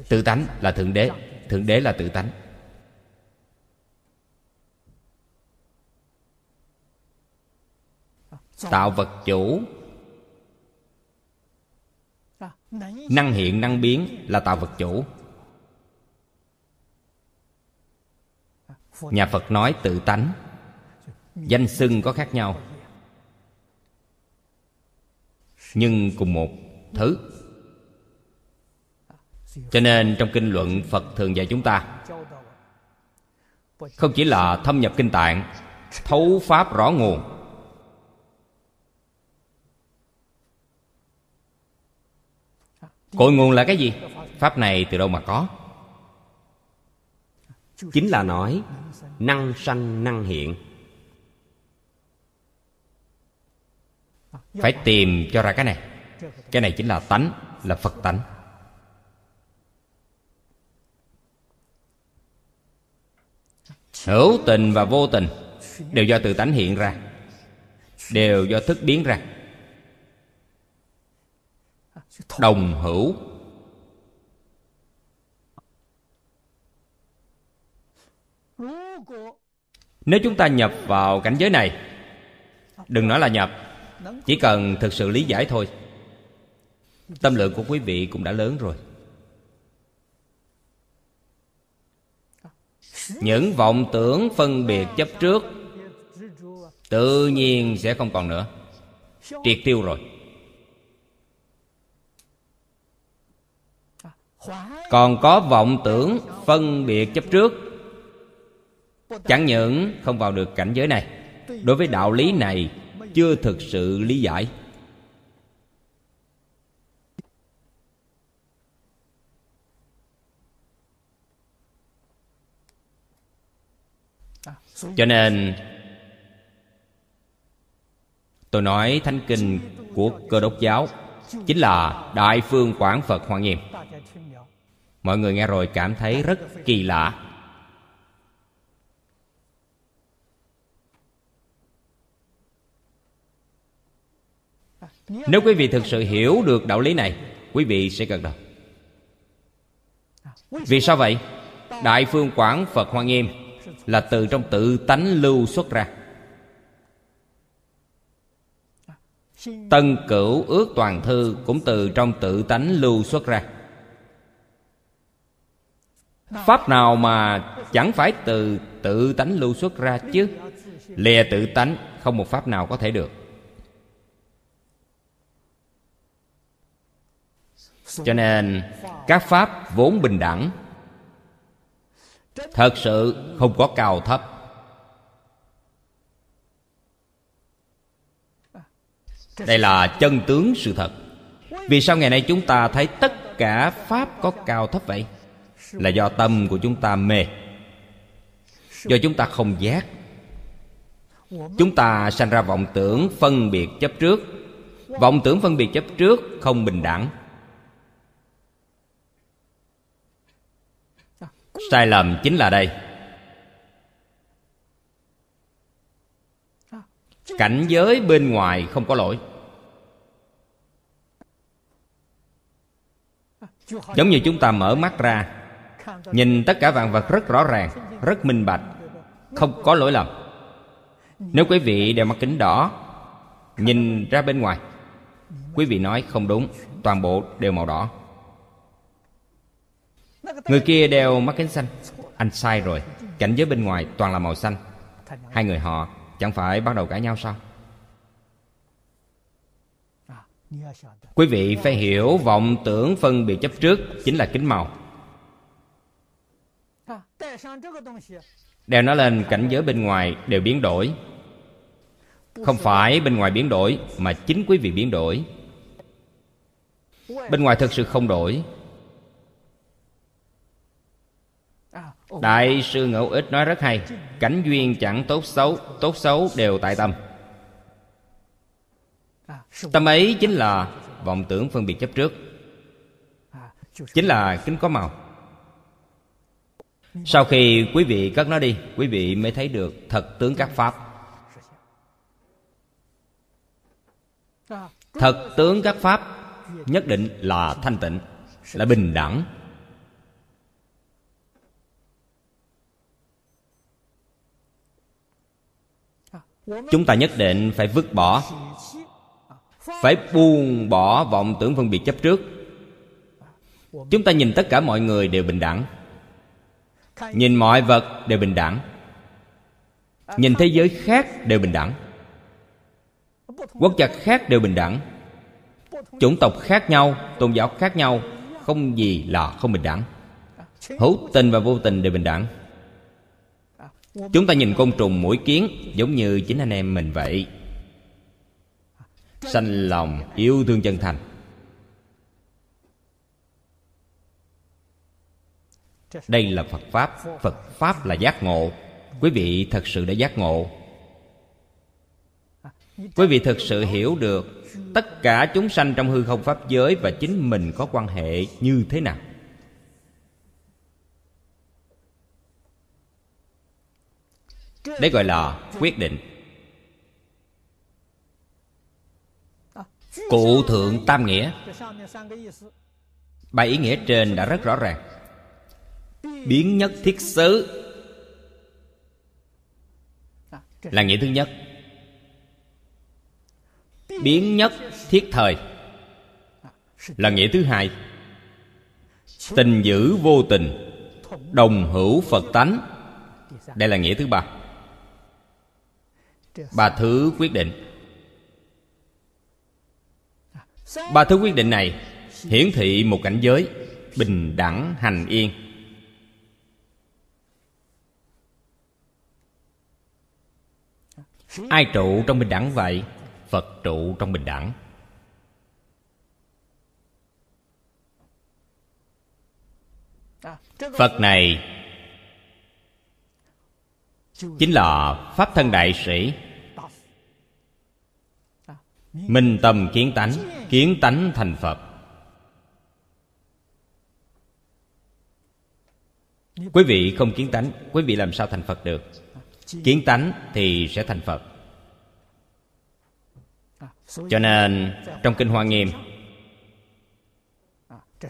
Tự tánh là thượng đế thượng đế là tự tánh. Tạo vật chủ. Năng hiện, năng biến là tạo vật chủ. Nhà phật nói tự tánh. Danh xưng có khác nhau. Nhưng cùng một thứ. Cho nên trong kinh luận, phật thường dạy chúng ta, không chỉ là thâm nhập kinh tạng, thấu pháp rõ nguồn. Cội nguồn là cái gì? Pháp này từ đâu mà có? Chính là nói năng sanh năng hiện. Phải tìm cho ra cái này. Cái này chính là tánh là phật tánh. Hữu tình và vô tình đều do tự tánh hiện ra đều do thức biến ra đồng hữu. Nếu chúng ta nhập vào cảnh giới này, đừng nói là nhập, chỉ cần thực sự lý giải thôi, tâm lượng của quý vị cũng đã lớn rồi. Những vọng tưởng phân biệt chấp trước tự nhiên sẽ không còn nữa, triệt tiêu rồi. Còn có vọng tưởng phân biệt chấp trước. Chẳng những không vào được cảnh giới này, đối với đạo lý này chưa thực sự lý giải. Cho nên, tôi nói thánh kinh của cơ đốc giáo chính là đại phương quảng phật hoa nghiêm mọi người nghe rồi cảm thấy rất kỳ lạ. Nếu quý vị thực sự hiểu được đạo lý này, quý vị sẽ gật đầu. Vì sao vậy? Đại phương quảng phật hoa nghiêm là từ trong tự tánh lưu xuất ra. Tân cửu ước toàn thư cũng từ trong tự tánh lưu xuất ra pháp nào mà chẳng phải từ tự tánh lưu xuất ra chứ? Lìa tự tánh, không một pháp nào có thể được. Cho nên, các pháp vốn bình đẳng, thật sự không có cao thấp. Đây là chân tướng sự thật. Vì sao ngày nay chúng ta thấy tất cả pháp có cao thấp vậy? Là do tâm của chúng ta mê. Do chúng ta không giác. Chúng ta sanh ra vọng tưởng phân biệt chấp trước. Vọng tưởng phân biệt chấp trước không bình đẳng. Sai lầm chính là đây. Cảnh giới bên ngoài không có lỗi. Giống như chúng ta mở mắt ra nhìn tất cả vạn vật rất rõ ràng, rất minh bạch, không có lỗi lầm. Nếu quý vị đeo mắt kính đỏ, nhìn ra bên ngoài, quý vị nói không đúng, toàn bộ đều màu đỏ. Người kia đeo mắt kính xanh. Anh sai rồi, cảnh giới bên ngoài toàn là màu xanh. Hai người họ chẳng phải bắt đầu cãi nhau sao? Quý vị phải hiểu vọng tưởng phân biệt chấp trước chính là kính màu đeo nó lên cảnh giới bên ngoài đều biến đổi. Không phải bên ngoài biến đổi mà chính quý vị biến đổi. Bên ngoài thực sự không đổi. Đại sư ngẫu ích nói rất hay cảnh duyên chẳng tốt xấu tốt xấu đều tại tâm. Tâm ấy chính là vọng tưởng phân biệt chấp trước. Chính là kính có màu sau khi quý vị cất nó đi, quý vị mới thấy được thật tướng các pháp. Thật tướng các pháp nhất định là thanh tịnh, là bình đẳng. Chúng ta nhất định phải vứt bỏ, phải buông bỏ vọng tưởng phân biệt chấp trước. Chúng ta nhìn tất cả mọi người đều bình đẳng nhìn mọi vật đều bình đẳng. Nhìn thế giới khác đều bình đẳng. Quốc gia khác đều bình đẳng. Chủng tộc khác nhau, tôn giáo khác nhau, không gì là không bình đẳng. Hữu tình và vô tình đều bình đẳng. Chúng ta nhìn côn trùng mũi kiến giống như chính anh em mình vậy. Sanh lòng yêu thương chân thành. Đây là phật pháp. Phật pháp là giác ngộ. Quý vị thật sự đã giác ngộ. Quý vị thật sự hiểu được tất cả chúng sanh trong hư không pháp giới và chính mình có quan hệ như thế nào. Đấy gọi là quyết định. Cụ thượng tam nghĩa. Ba ý nghĩa trên đã rất rõ ràng biến nhất thiết xứ. Là nghĩa thứ nhất. Biến nhất thiết thời. Là nghĩa thứ hai. Tình dữ vô tình. Đồng hữu phật tánh. Đây là nghĩa thứ ba. Ba thứ quyết định. Ba thứ quyết định này hiển thị một cảnh giới bình đẳng hành yên. Ai trụ trong bình đẳng vậy? Phật trụ trong bình đẳng. Phật này chính là pháp thân đại sĩ. Minh tâm kiến tánh kiến tánh thành phật. Quý vị không kiến tánh, quý vị làm sao thành phật được? Kiến tánh thì sẽ thành phật. Cho nên, trong kinh hoa nghiêm,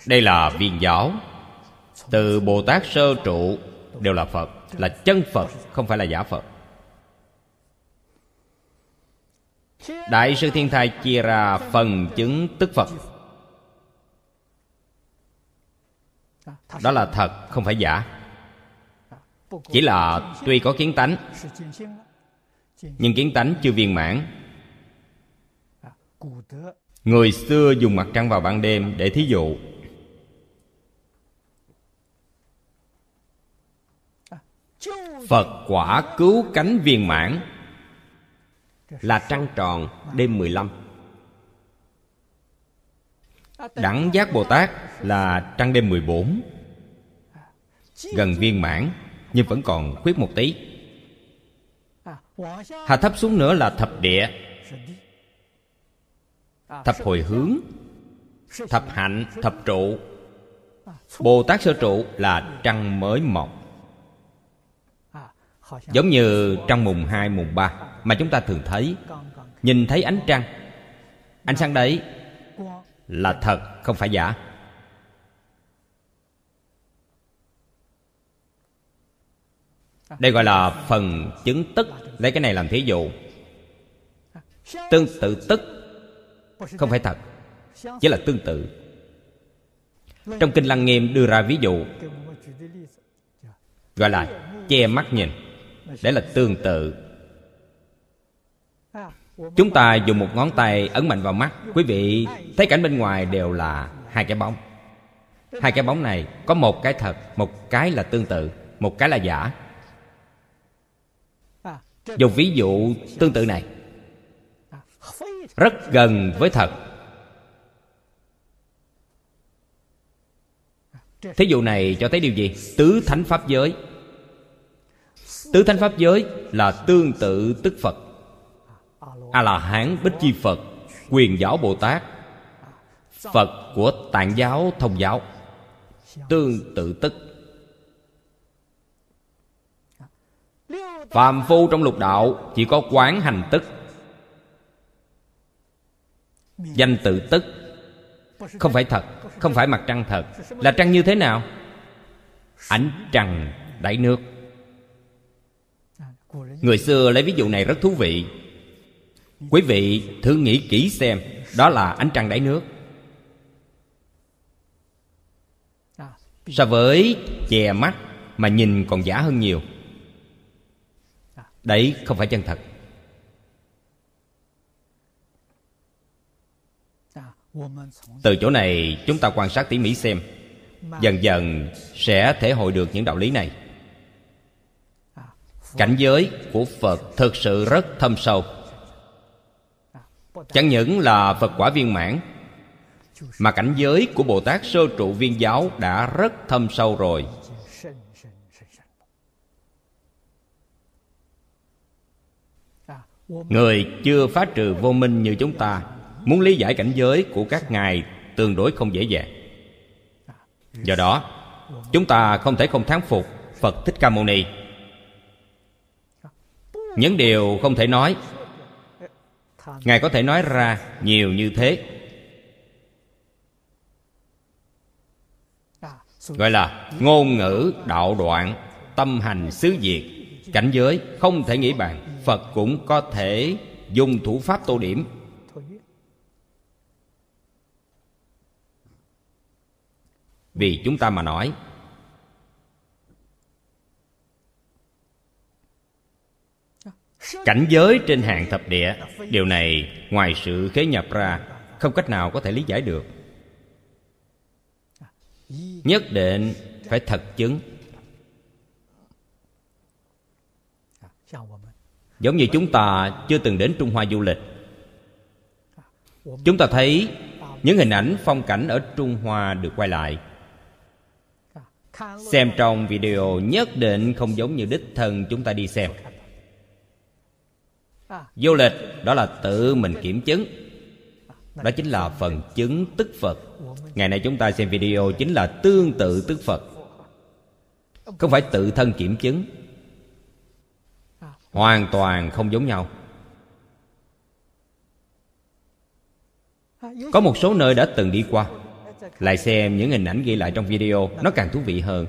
đây là viên giáo. Từ bồ tát sơ trụ đều là phật, là chân phật, không phải là giả phật. Đại sư thiên thai chia ra phần chứng tức phật. Đó là thật, không phải giả chỉ là tuy có kiến tánh, nhưng kiến tánh chưa viên mãn. Người xưa dùng mặt trăng vào ban đêm để thí dụ. Phật quả cứu cánh viên mãn là trăng tròn đêm 15 Đẳng giác Bồ Tát là trăng đêm 14 Gần viên mãn. Nhưng vẫn còn khuyết một tí. Hạ thấp xuống nữa là thập địa. Thập hồi hướng Thập hạnh, thập trụ. Bồ Tát sơ trụ là trăng mới mọc. Giống như trăng mùng hai mùng ba Mà chúng ta thường thấy Nhìn thấy ánh trăng. Ánh sáng đấy Là thật, không phải giả. Đây gọi là phần chứng tức. Lấy cái này làm thí dụ. Tương tự tức. Không phải thật. Chỉ là tương tự. Trong Kinh Lăng Nghiêm đưa ra ví dụ, Gọi là che mắt nhìn. Đấy là tương tự. Chúng ta dùng một ngón tay ấn mạnh vào mắt. Quý vị thấy cảnh bên ngoài đều là hai cái bóng. Hai cái bóng này có một cái thật, Một cái là tương tự, Một cái là giả. Dùng ví dụ tương tự này. Rất gần với thật. Thí dụ này cho thấy điều gì? Tứ thánh pháp giới. Tứ thánh pháp giới là tương tự tức Phật. A la hán bích chi phật, quyền giáo bồ tát phật của tạng giáo, thông giáo. Tương tự tức. Phàm phu trong lục đạo chỉ có quán hành tức. Danh tự tức không phải thật, không phải mặt trăng thật. Là trăng như thế nào? Ánh trăng đáy nước. Người xưa lấy ví dụ này rất thú vị. Quý vị thử nghĩ kỹ xem, đó là ánh trăng đáy nước. So với chè mắt mà nhìn còn giả hơn nhiều đấy, không phải chân thật. Từ chỗ này, chúng ta quan sát tỉ mỉ xem. Dần dần sẽ thể hội được những đạo lý này. Cảnh giới của phật thực sự rất thâm sâu. Chẳng những là phật quả viên mãn, mà cảnh giới của bồ tát sơ trụ viên giáo đã rất thâm sâu rồi. người chưa phá trừ vô minh như chúng ta, muốn lý giải cảnh giới của các ngài tương đối không dễ dàng. Do đó, chúng ta không thể không thán phục phật thích ca mâu ni. Những điều không thể nói, ngài có thể nói ra nhiều như thế. Gọi là ngôn ngữ đạo đoạn tâm hành xứ diệt cảnh giới, không thể nghĩ bàn. Phật cũng có thể dùng thủ pháp tô điểm. Vì chúng ta mà nói, cảnh giới trên hàng thập địa, điều này ngoài sự khế nhập ra, không cách nào có thể lý giải được. Nhất định phải thật chứng. giống như chúng ta chưa từng đến trung hoa du lịch. Chúng ta thấy những hình ảnh phong cảnh ở trung hoa được quay lại. Xem trong video nhất định không giống như đích thân chúng ta đi xem. Du lịch, đó là tự mình kiểm chứng. Đó chính là phần chứng tức phật. Ngày nay chúng ta xem video chính là tương tự tức phật. Không phải tự thân kiểm chứng hoàn toàn không giống nhau. Có một số nơi đã từng đi qua. Lại xem những hình ảnh ghi lại trong video, nó càng thú vị hơn.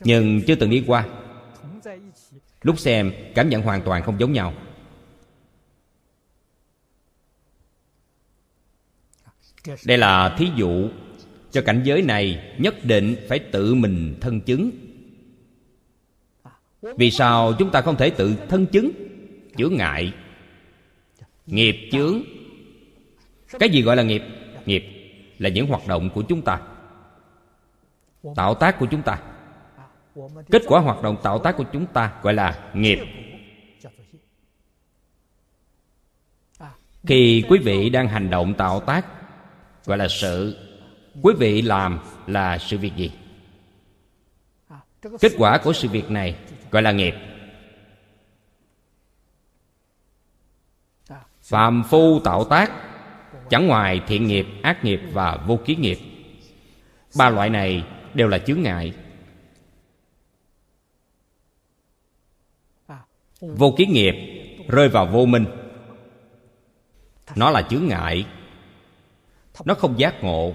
Nhưng chưa từng đi qua. Lúc xem, cảm nhận hoàn toàn không giống nhau. Đây là thí dụ cho cảnh giới này nhất định phải tự mình thân chứng vì sao chúng ta không thể tự thân chứng chướng ngại, nghiệp chướng? Cái gì gọi là nghiệp? Nghiệp là những hoạt động của chúng ta, tạo tác của chúng ta. Kết quả hoạt động tạo tác của chúng ta gọi là nghiệp. Khi quý vị đang hành động tạo tác, gọi là sự, quý vị làm là sự việc gì? Kết quả của sự việc này gọi là nghiệp. Phàm phu tạo tác, chẳng ngoài thiện nghiệp, ác nghiệp và vô ký nghiệp. Ba loại này đều là chướng ngại. Vô ký nghiệp rơi vào vô minh. Nó là chướng ngại. Nó không giác ngộ.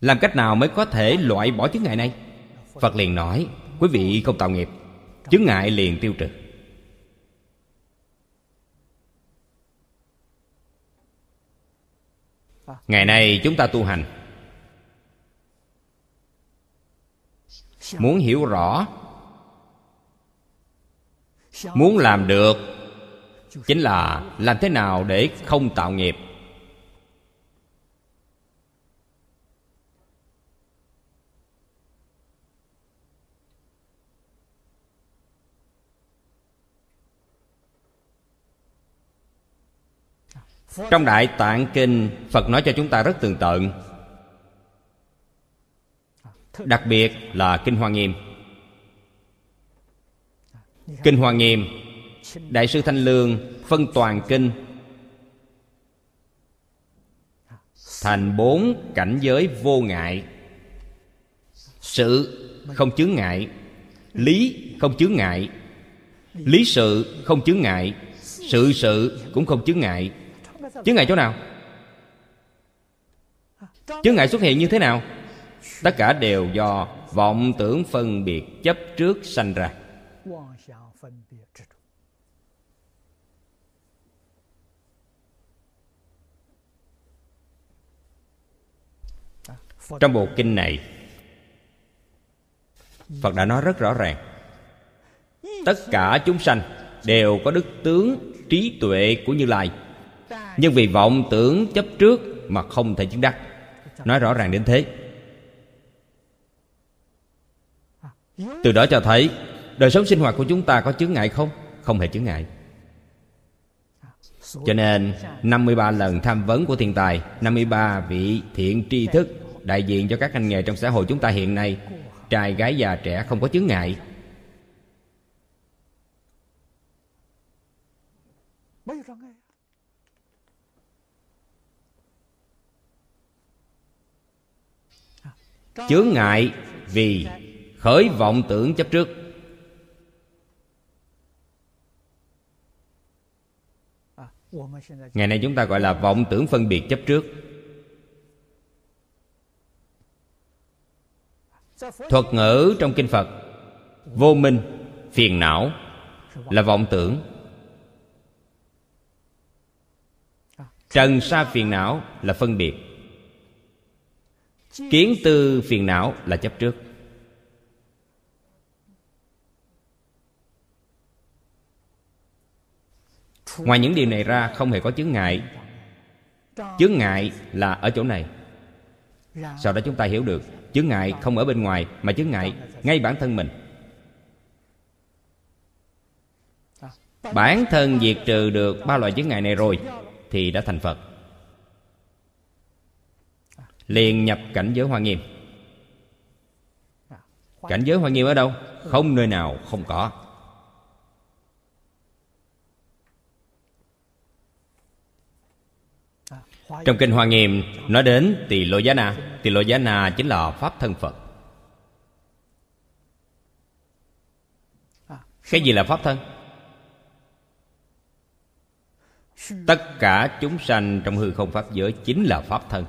Làm cách nào mới có thể loại bỏ chướng ngại này? Phật liền nói, quý vị không tạo nghiệp, chướng ngại liền tiêu trừ. Ngày nay chúng ta tu hành. Muốn hiểu rõ, muốn làm được, chính là làm thế nào để không tạo nghiệp. trong đại tạng kinh, phật nói cho chúng ta rất tường tận. Đặc biệt là kinh hoa nghiêm. Kinh hoa nghiêm, đại sư thanh lương phân toàn kinh, thành bốn cảnh giới vô ngại. Sự không chướng ngại, lý không chướng ngại, lý sự không chướng ngại, sự sự cũng không chướng ngại. Chướng ngại chỗ nào? Chướng ngại xuất hiện như thế nào? Tất cả đều do vọng tưởng phân biệt chấp trước sanh ra. Trong bộ kinh này, Phật đã nói rất rõ ràng. Tất cả chúng sanh đều có đức tướng trí tuệ của Như Lai nhưng vì vọng tưởng chấp trước mà không thể chứng đắc. Nói rõ ràng đến thế. Từ đó cho thấy, đời sống sinh hoạt của chúng ta có chướng ngại không? Không hề chướng ngại. Cho nên 53 lần tham vấn của thiên tài 53 vị thiện tri thức Đại diện cho các ngành nghề trong xã hội chúng ta hiện nay, Trai gái già trẻ không có chướng ngại. chướng ngại vì khởi vọng tưởng chấp trước. Ngày nay chúng ta gọi là vọng tưởng phân biệt chấp trước. Thuật ngữ trong kinh phật, vô minh, phiền não, là vọng tưởng. Trần sa phiền não là phân biệt kiến tư phiền não là chấp trước. Ngoài những điều này ra, không hề có chướng ngại. Chướng ngại là ở chỗ này. Sau đó chúng ta hiểu được, chướng ngại không ở bên ngoài, mà chướng ngại ngay bản thân mình. Bản thân diệt trừ được ba loại chướng ngại này rồi, thì đã thành phật liền nhập cảnh giới hoa nghiêm. Cảnh giới hoa nghiêm ở đâu? Không, nơi nào không có. Trong kinh hoa nghiêm nói đến tỳ lô giá na. Tỳ lô giá na chính là pháp thân phật. Cái gì là pháp thân? Tất cả chúng sanh trong hư không pháp giới chính là pháp thân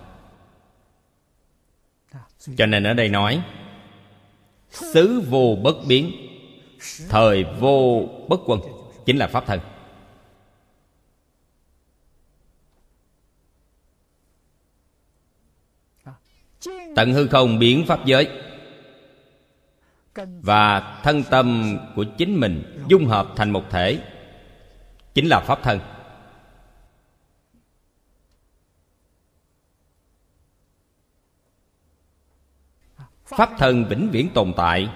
cho nên ở đây nói, xứ vô bất biến, thời vô bất quân, chính là pháp thân tận hư không biến pháp giới và thân tâm của chính mình dung hợp thành một thể, chính là pháp thân pháp thân vĩnh viễn tồn tại.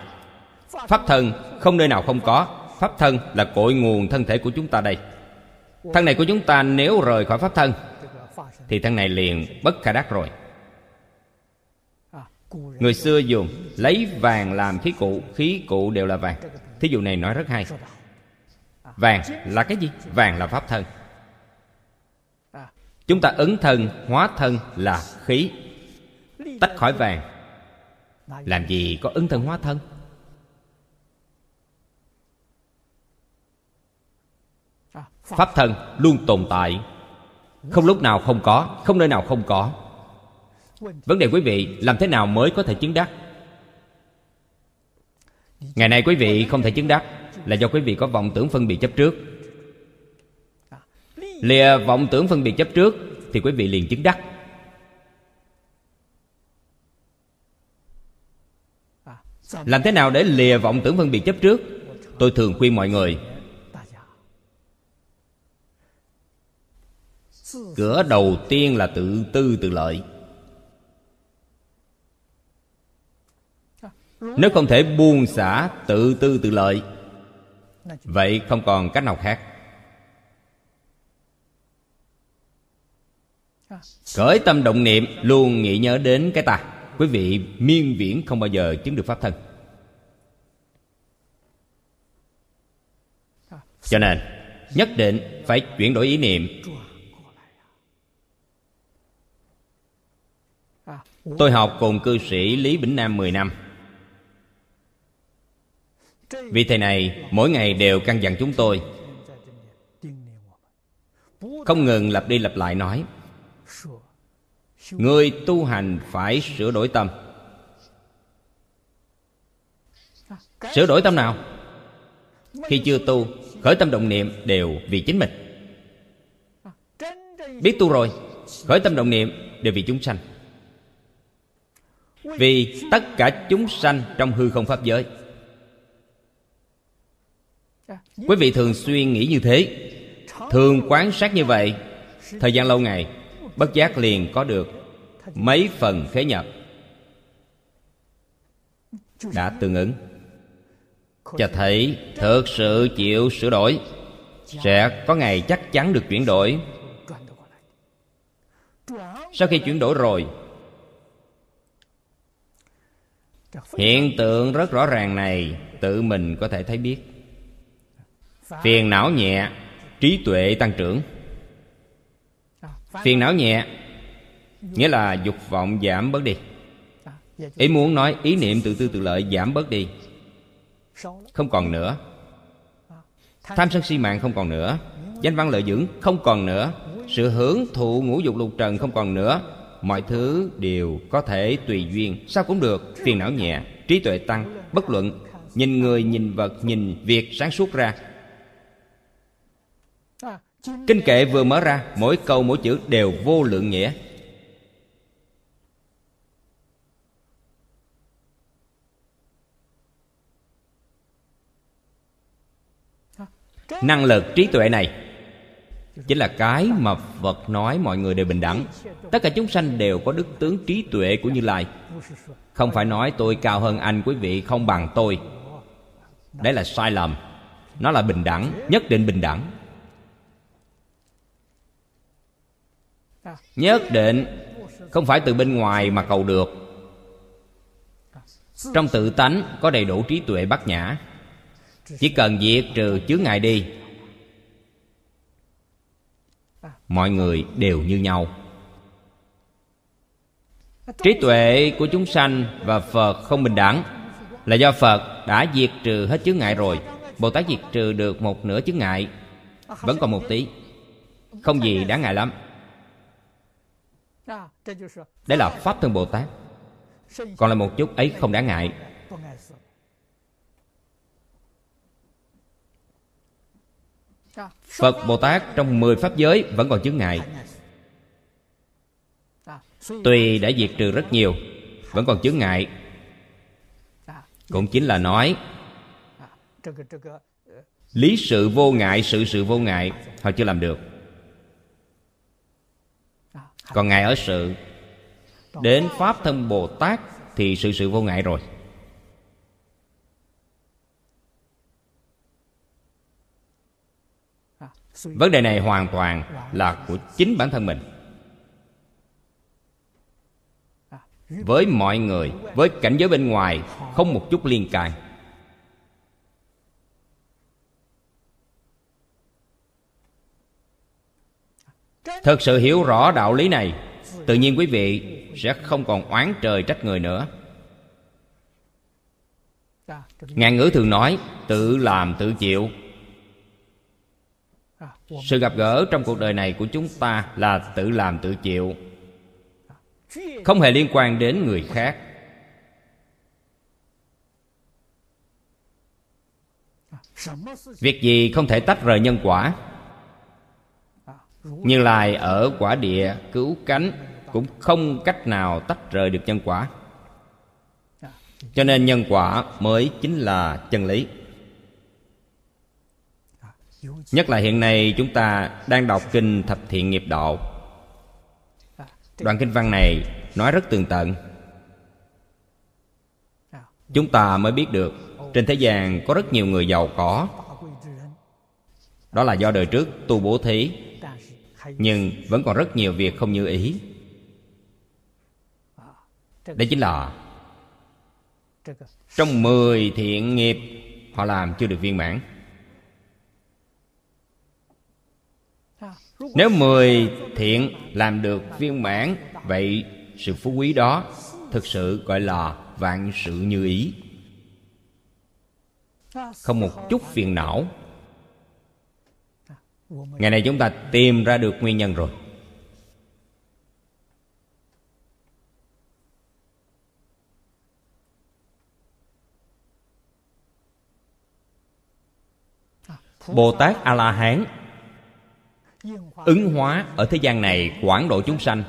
Pháp thân không nơi nào không có. Pháp thân là cội nguồn thân thể của chúng ta đây. Thân này của chúng ta nếu rời khỏi pháp thân, thì thân này liền bất khả đắc rồi. Người xưa dùng lấy vàng làm khí cụ khí cụ đều là vàng. Thí dụ này nói rất hay. Vàng là cái gì? Vàng là pháp thân. Chúng ta ứng thân, hóa thân là khí. Tách khỏi vàng làm gì có ứng thân hóa thân? Pháp thân luôn tồn tại. Không lúc nào không có, Không nơi nào không có. Vấn đề quý vị, làm thế nào mới có thể chứng đắc? Ngày nay quý vị không thể chứng đắc Là do quý vị có vọng tưởng phân biệt chấp trước. Lìa vọng tưởng phân biệt chấp trước Thì quý vị liền chứng đắc. làm thế nào để lìa vọng tưởng phân biệt chấp trước? Tôi thường khuyên mọi người. Cửa đầu tiên là tự tư, tự lợi. Nếu không thể buông xả tự tư, tự lợi, vậy không còn cách nào khác. Khởi tâm động niệm, luôn nghĩ nhớ đến cái ta quý vị miên viễn không bao giờ chứng được pháp thân. Cho nên, nhất định phải chuyển đổi ý niệm. Tôi học cùng cư sĩ lý bỉnh nam 10 năm. Vị thầy này, mỗi ngày đều căn dặn chúng tôi. Không ngừng lặp đi lặp lại nói người tu hành phải sửa đổi tâm. Sửa đổi tâm nào? Khi chưa tu, khởi tâm động niệm đều vì chính mình. Biết tu rồi, khởi tâm động niệm đều vì chúng sanh. Vì tất cả chúng sanh trong hư không pháp giới. Quý vị thường xuyên nghĩ như thế, thường quán sát như vậy. Thời gian lâu ngày, bất giác liền có được mấy phần khế nhập đã tương ứng. Cho thấy thực sự chịu sửa đổi, sẽ có ngày chắc chắn được chuyển đổi. Sau khi chuyển đổi rồi, hiện tượng rất rõ ràng này tự mình có thể thấy biết. Phiền não nhẹ, trí tuệ tăng trưởng. Phiền não nhẹ nghĩa là dục vọng giảm bớt đi. Ý muốn nói ý niệm tự tư tự lợi giảm bớt đi. Không còn nữa. Tham sân si mạng không còn nữa. Danh văn lợi dưỡng không còn nữa. Sự hưởng thụ ngũ dục lục trần không còn nữa. Mọi thứ đều có thể tùy duyên. Sao cũng được. Phiền não nhẹ, trí tuệ tăng, bất luận. Nhìn người, nhìn vật, nhìn việc sáng suốt ra. Kinh kệ vừa mở ra, mỗi câu, mỗi chữ đều vô lượng nghĩa. năng lực trí tuệ này chính là cái mà phật nói mọi người đều bình đẳng. Tất cả chúng sanh đều có đức tướng trí tuệ của như lai. Không phải nói tôi cao hơn anh, quý vị không bằng tôi. Đấy là sai lầm. Nó là bình đẳng, nhất định bình đẳng. Nhất định không phải từ bên ngoài mà cầu được. Trong tự tánh có đầy đủ trí tuệ bát nhã chỉ cần diệt trừ chướng ngại đi. Mọi người đều như nhau. Trí tuệ của chúng sanh và phật không bình đẳng. Là do phật đã diệt trừ hết chướng ngại rồi. Bồ tát diệt trừ được một nửa chướng ngại. Vẫn còn một tí. Không gì đáng ngại lắm. Đấy là pháp thân bồ tát. Còn là một chút ấy không đáng ngại. Phật Bồ Tát trong 10 Pháp giới vẫn còn chướng ngại. Tuy đã diệt trừ rất nhiều Vẫn còn chướng ngại. Cũng chính là nói Lý sự vô ngại, sự sự vô ngại Họ chưa làm được. Còn Ngài ở sự Đến Pháp thân Bồ Tát Thì sự sự vô ngại rồi. vấn đề này hoàn toàn là của chính bản thân mình. Với mọi người, với cảnh giới bên ngoài không một chút liên cài thật sự hiểu rõ đạo lý này, tự nhiên quý vị sẽ không còn oán trời trách người nữa. Ngàn ngữ thường nói, tự làm tự chịu sự gặp gỡ trong cuộc đời này của chúng ta là tự làm tự chịu. Không hề liên quan đến người khác. Việc gì không thể tách rời nhân quả? Như lai ở quả địa cứu cánh cũng không cách nào tách rời được nhân quả. Cho nên nhân quả mới chính là chân lý nhất là hiện nay chúng ta đang đọc kinh thập thiện nghiệp độ. Đoạn kinh văn này nói rất tường tận. Chúng ta mới biết được trên thế gian có rất nhiều người giàu có. Đó là do đời trước tu bố thí, nhưng vẫn còn rất nhiều việc không như ý. Đây chính là trong mười thiện nghiệp họ làm chưa được viên mãn. nếu mười thiện làm được viên mãn, vậy sự phú quý đó thực sự gọi là vạn sự như ý. Không một chút phiền não. Ngày này chúng ta tìm ra được nguyên nhân rồi. Bồ tát a la hán ứng hóa ở thế gian này quản độ chúng sanh.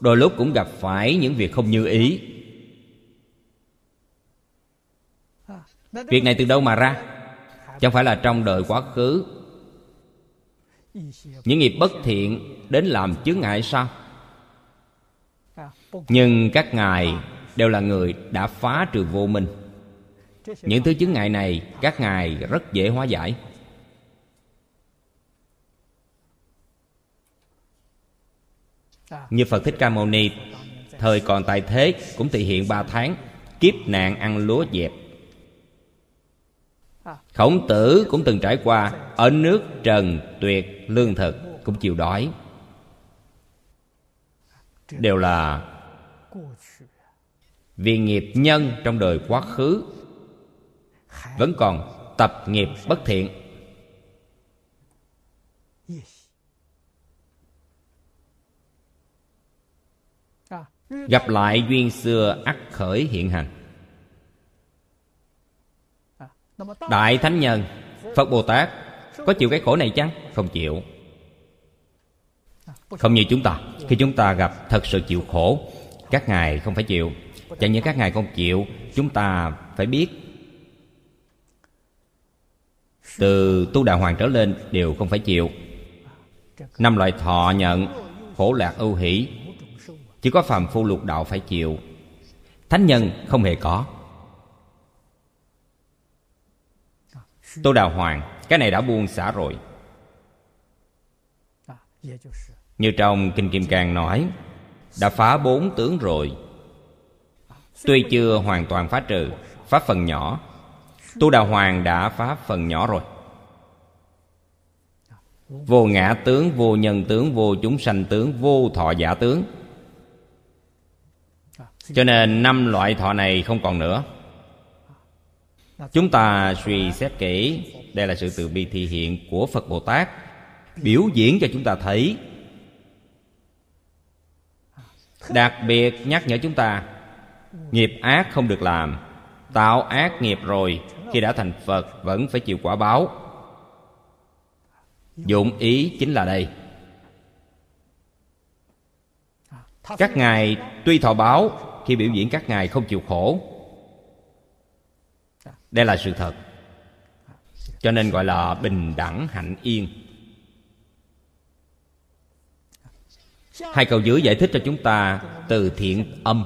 Đôi lúc cũng gặp phải những việc không như ý. Việc này từ đâu mà ra? Chẳng phải là trong đời quá khứ. Những nghiệp bất thiện đến làm chướng ngại sao? Nhưng các ngài đều là người đã phá trừ vô minh. Những thứ chướng ngại này các ngài rất dễ hóa giải. như phật thích ca mâu ni, thời còn tại thế cũng thị hiện ba tháng kiếp nạn ăn lúa dẹp. Khổng tử cũng từng trải qua ở nước trần tuyệt lương thực, cũng chịu đói. Đều là vì nghiệp nhân trong đời quá khứ, vẫn còn tập nghiệp bất thiện. Gặp lại duyên xưa ắt khởi hiện hành. Đại Thánh Nhân, Phật Bồ Tát, Có chịu cái khổ này chăng? Không chịu. Không như chúng ta. Khi chúng ta gặp thật sự chịu khổ, Các ngài không phải chịu. Chẳng những các ngài không chịu, Chúng ta phải biết. Từ tu đà hoàng trở lên đều không phải chịu. Năm loại thọ nhận, Khổ lạc ưu hỷ chỉ có phàm phu lục đạo phải chịu. Thánh nhân không hề có. Tô đào hoàng, cái này đã buông xả rồi. Như trong kinh kim cang nói, đã phá bốn tướng rồi. Tuy chưa hoàn toàn phá trừ, phá phần nhỏ. Tu đào hoàng đã phá phần nhỏ rồi. Vô ngã tướng, vô nhân tướng, vô chúng sanh tướng, vô thọ giả tướng cho nên năm loại thọ này không còn nữa. Chúng ta suy xét kỹ. Đây là sự từ bi thị hiện của phật bồ tát, biểu diễn cho chúng ta thấy. Đặc biệt nhắc nhở chúng ta, nghiệp ác không được làm. Tạo ác nghiệp rồi, khi đã thành phật, vẫn phải chịu quả báo. Dụng ý chính là đây. Các ngài tuy thọ báo khi biểu diễn các ngài không chịu khổ. Đây là sự thật. Cho nên gọi là bình đẳng hạnh yên. Hai câu dưới giải thích cho chúng ta từ thiện âm.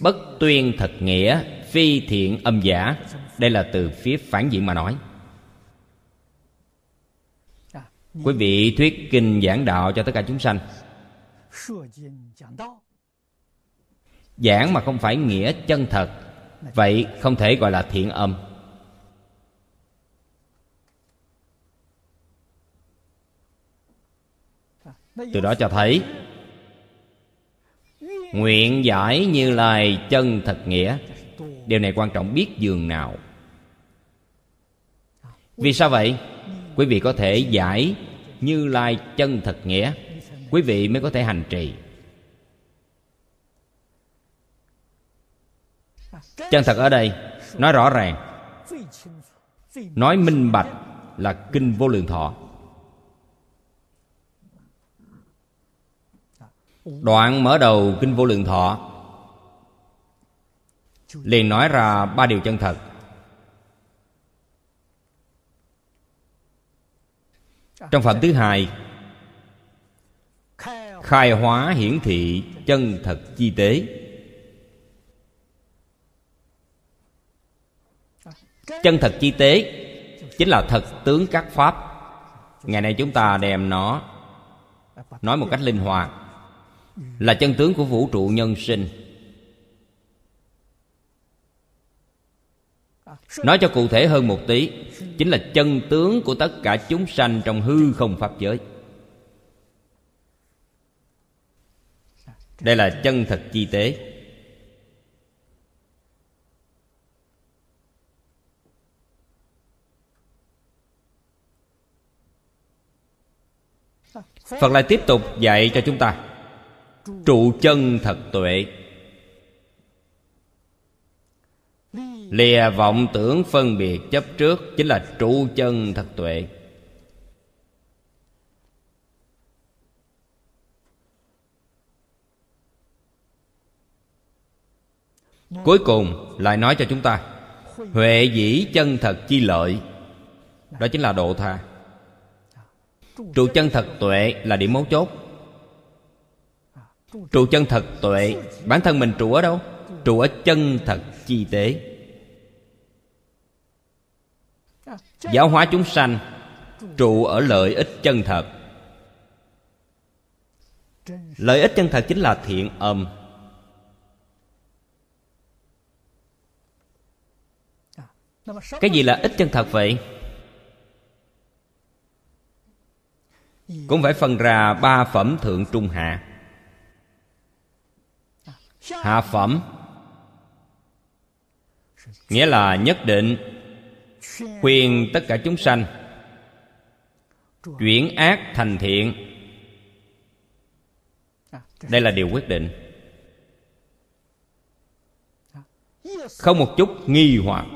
Bất tuyên thật nghĩa, phi thiện âm giả. Đây là từ phía phản diện mà nói. Quý vị thuyết kinh giảng đạo cho tất cả chúng sanh. Giảng mà không phải nghĩa chân thật. Vậy không thể gọi là thiện âm. Từ đó cho thấy, Nguyện giải như lời chân thật nghĩa. Điều này quan trọng biết dường nào. Vì sao vậy? Quý vị có thể giải như lai chân thật nghĩa quý vị mới có thể hành trì. Chân thật ở đây, nói rõ ràng. Nói minh bạch là kinh vô lượng thọ. Đoạn mở đầu kinh vô lượng thọ, liền nói ra ba điều chân thật. Trong phần thứ hai khai hóa hiển thị chân thật chi tế. Chân thật chi tế chính là thật tướng các pháp. Ngày nay chúng ta đem nó, nói một cách linh hoạt, là chân tướng của vũ trụ nhân sinh. Nói cho cụ thể hơn một tí, chính là chân tướng của tất cả chúng sanh trong hư không pháp giới. Đây là chân thật chi tế. Phật lại tiếp tục dạy cho chúng ta trụ chân thật tuệ. Lìa vọng tưởng phân biệt chấp trước chính là trụ chân thật tuệ. Cuối cùng, lại nói cho chúng ta, huệ dĩ chân thật chi lợi. Đó chính là độ tha. Trụ chân thật tuệ là điểm mấu chốt. Trụ chân thật tuệ, bản thân mình trụ ở đâu? Trụ ở chân thật chi tế. Giáo hóa chúng sanh, trụ ở lợi ích chân thật. Lợi ích chân thật chính là thiện âm. Cái gì là ích chân thật vậy? Cũng phải phân ra ba phẩm thượng trung hạ. Hạ phẩm nghĩa là nhất định, khuyên tất cả chúng sanh, chuyển ác thành thiện. Đây là điều quyết định. Không một chút nghi hoặc.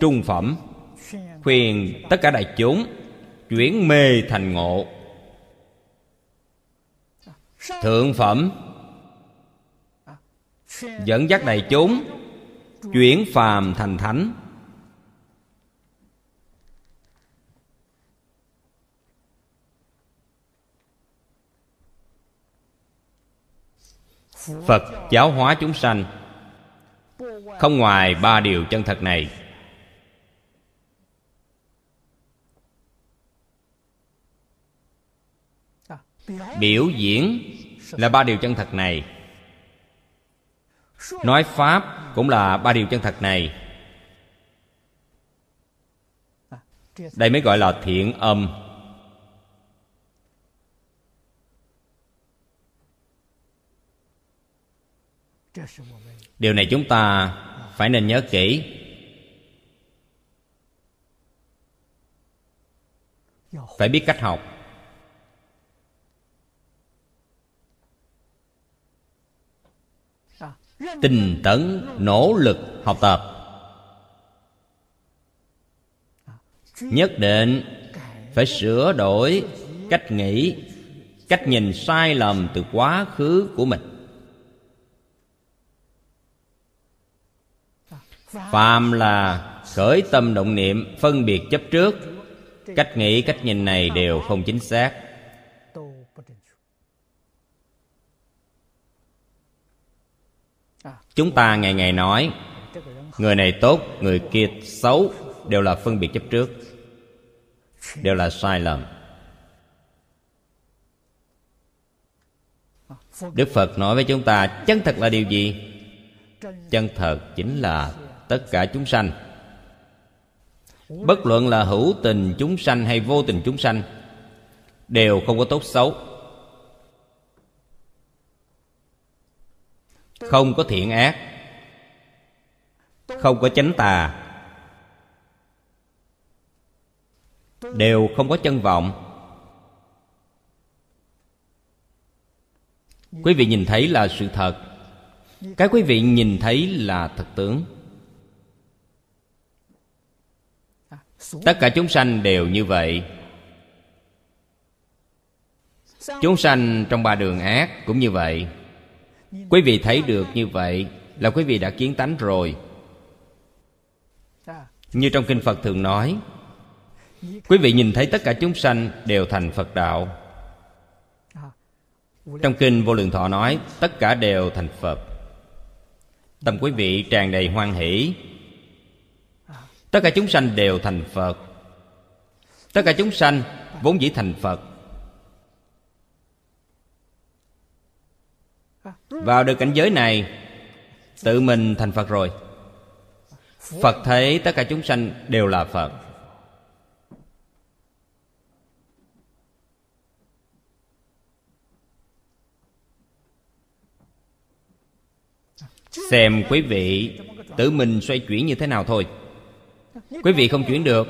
Trung phẩm, khuyên tất cả đại chúng chuyển mê thành ngộ. Thượng phẩm, dẫn dắt đại chúng chuyển phàm thành thánh. Phật giáo hóa chúng sanh, không ngoài ba điều chân thật này. Biểu diễn là ba điều chân thật này. Nói pháp cũng là ba điều chân thật này. Đây mới gọi là thiện âm. Điều này chúng ta phải nên nhớ kỹ. Phải biết cách học. Tinh tấn, nỗ lực học tập. Nhất định phải sửa đổi cách nghĩ, cách nhìn sai lầm từ quá khứ của mình. Phàm là khởi tâm động niệm phân biệt chấp trước, cách nghĩ, cách nhìn này đều không chính xác. Chúng ta ngày ngày nói, người này tốt, người kia xấu, đều là phân biệt chấp trước, đều là sai lầm. Đức phật nói với chúng ta, chân thật là điều gì? Chân thật chính là tất cả chúng sanh. Bất luận là hữu tình chúng sanh hay vô tình chúng sanh, đều không có tốt xấu. Không có thiện ác. Không có chánh tà. Đều không có chân vọng. Quý vị nhìn thấy là sự thật. Cái quý vị nhìn thấy là thật tướng. Tất cả chúng sanh đều như vậy. Chúng sanh trong ba đường ác cũng như vậy quý vị thấy được như vậy là quý vị đã kiến tánh rồi. Như trong kinh phật thường nói, quý vị nhìn thấy tất cả chúng sanh đều thành phật đạo. Trong kinh vô lượng thọ nói, tất cả đều thành phật. Tâm quý vị tràn đầy hoan hỷ. Tất cả chúng sanh đều thành phật. Tất cả chúng sanh vốn dĩ thành phật. Vào được cảnh giới này, tự mình thành phật rồi. Phật thấy tất cả chúng sanh đều là phật. Xem quý vị tự mình xoay chuyển như thế nào thôi. Quý vị không chuyển được,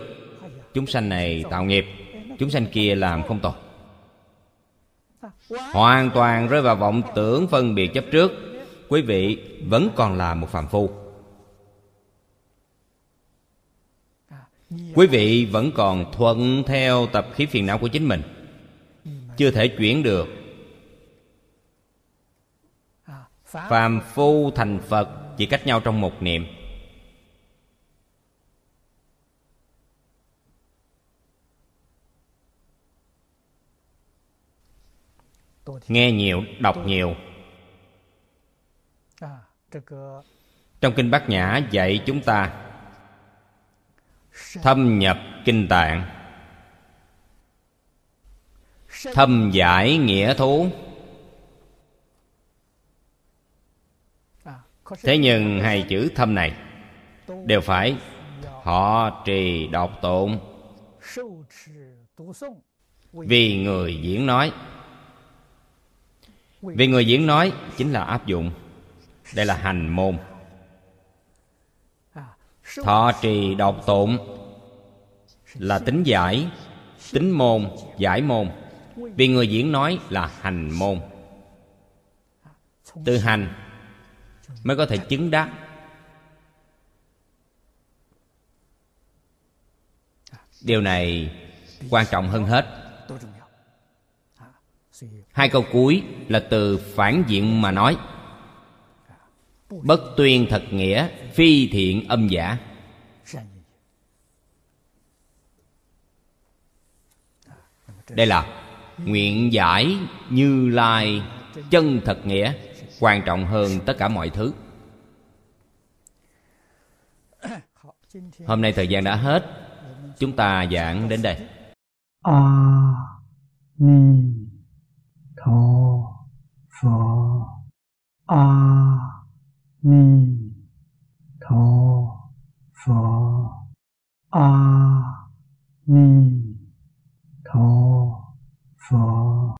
chúng sanh này tạo nghiệp, chúng sanh kia làm không tốt hoàn toàn rơi vào vọng tưởng phân biệt chấp trước. Quý vị vẫn còn là một phàm phu. Quý vị vẫn còn thuận theo tập khí phiền não của chính mình. Chưa thể chuyển được. Phàm phu thành phật chỉ cách nhau trong một niệm. nghe nhiều đọc nhiều. Trong kinh bát nhã dạy chúng ta thâm nhập kinh tạng. Thâm giải nghĩa thú. Thế nhưng hai chữ thâm này đều phải họ trì đọc tụng. Vì người diễn nói vì người diễn nói chính là áp dụng. Đây là hành môn. Thọ trì độc tụng là tính giải tính môn giải môn. Vì người diễn nói là hành môn. Từ hành mới có thể chứng đắc. Điều này quan trọng hơn hết hai câu cuối là từ phản diện mà nói. Bất tuyên thật nghĩa phi thiện âm giả. Đây là nguyện giải như lai chân thật nghĩa quan trọng hơn tất cả mọi thứ. Hôm nay thời gian đã hết. Chúng ta giảng đến đây. A à, ni 陀佛，阿弥陀佛，阿弥陀佛。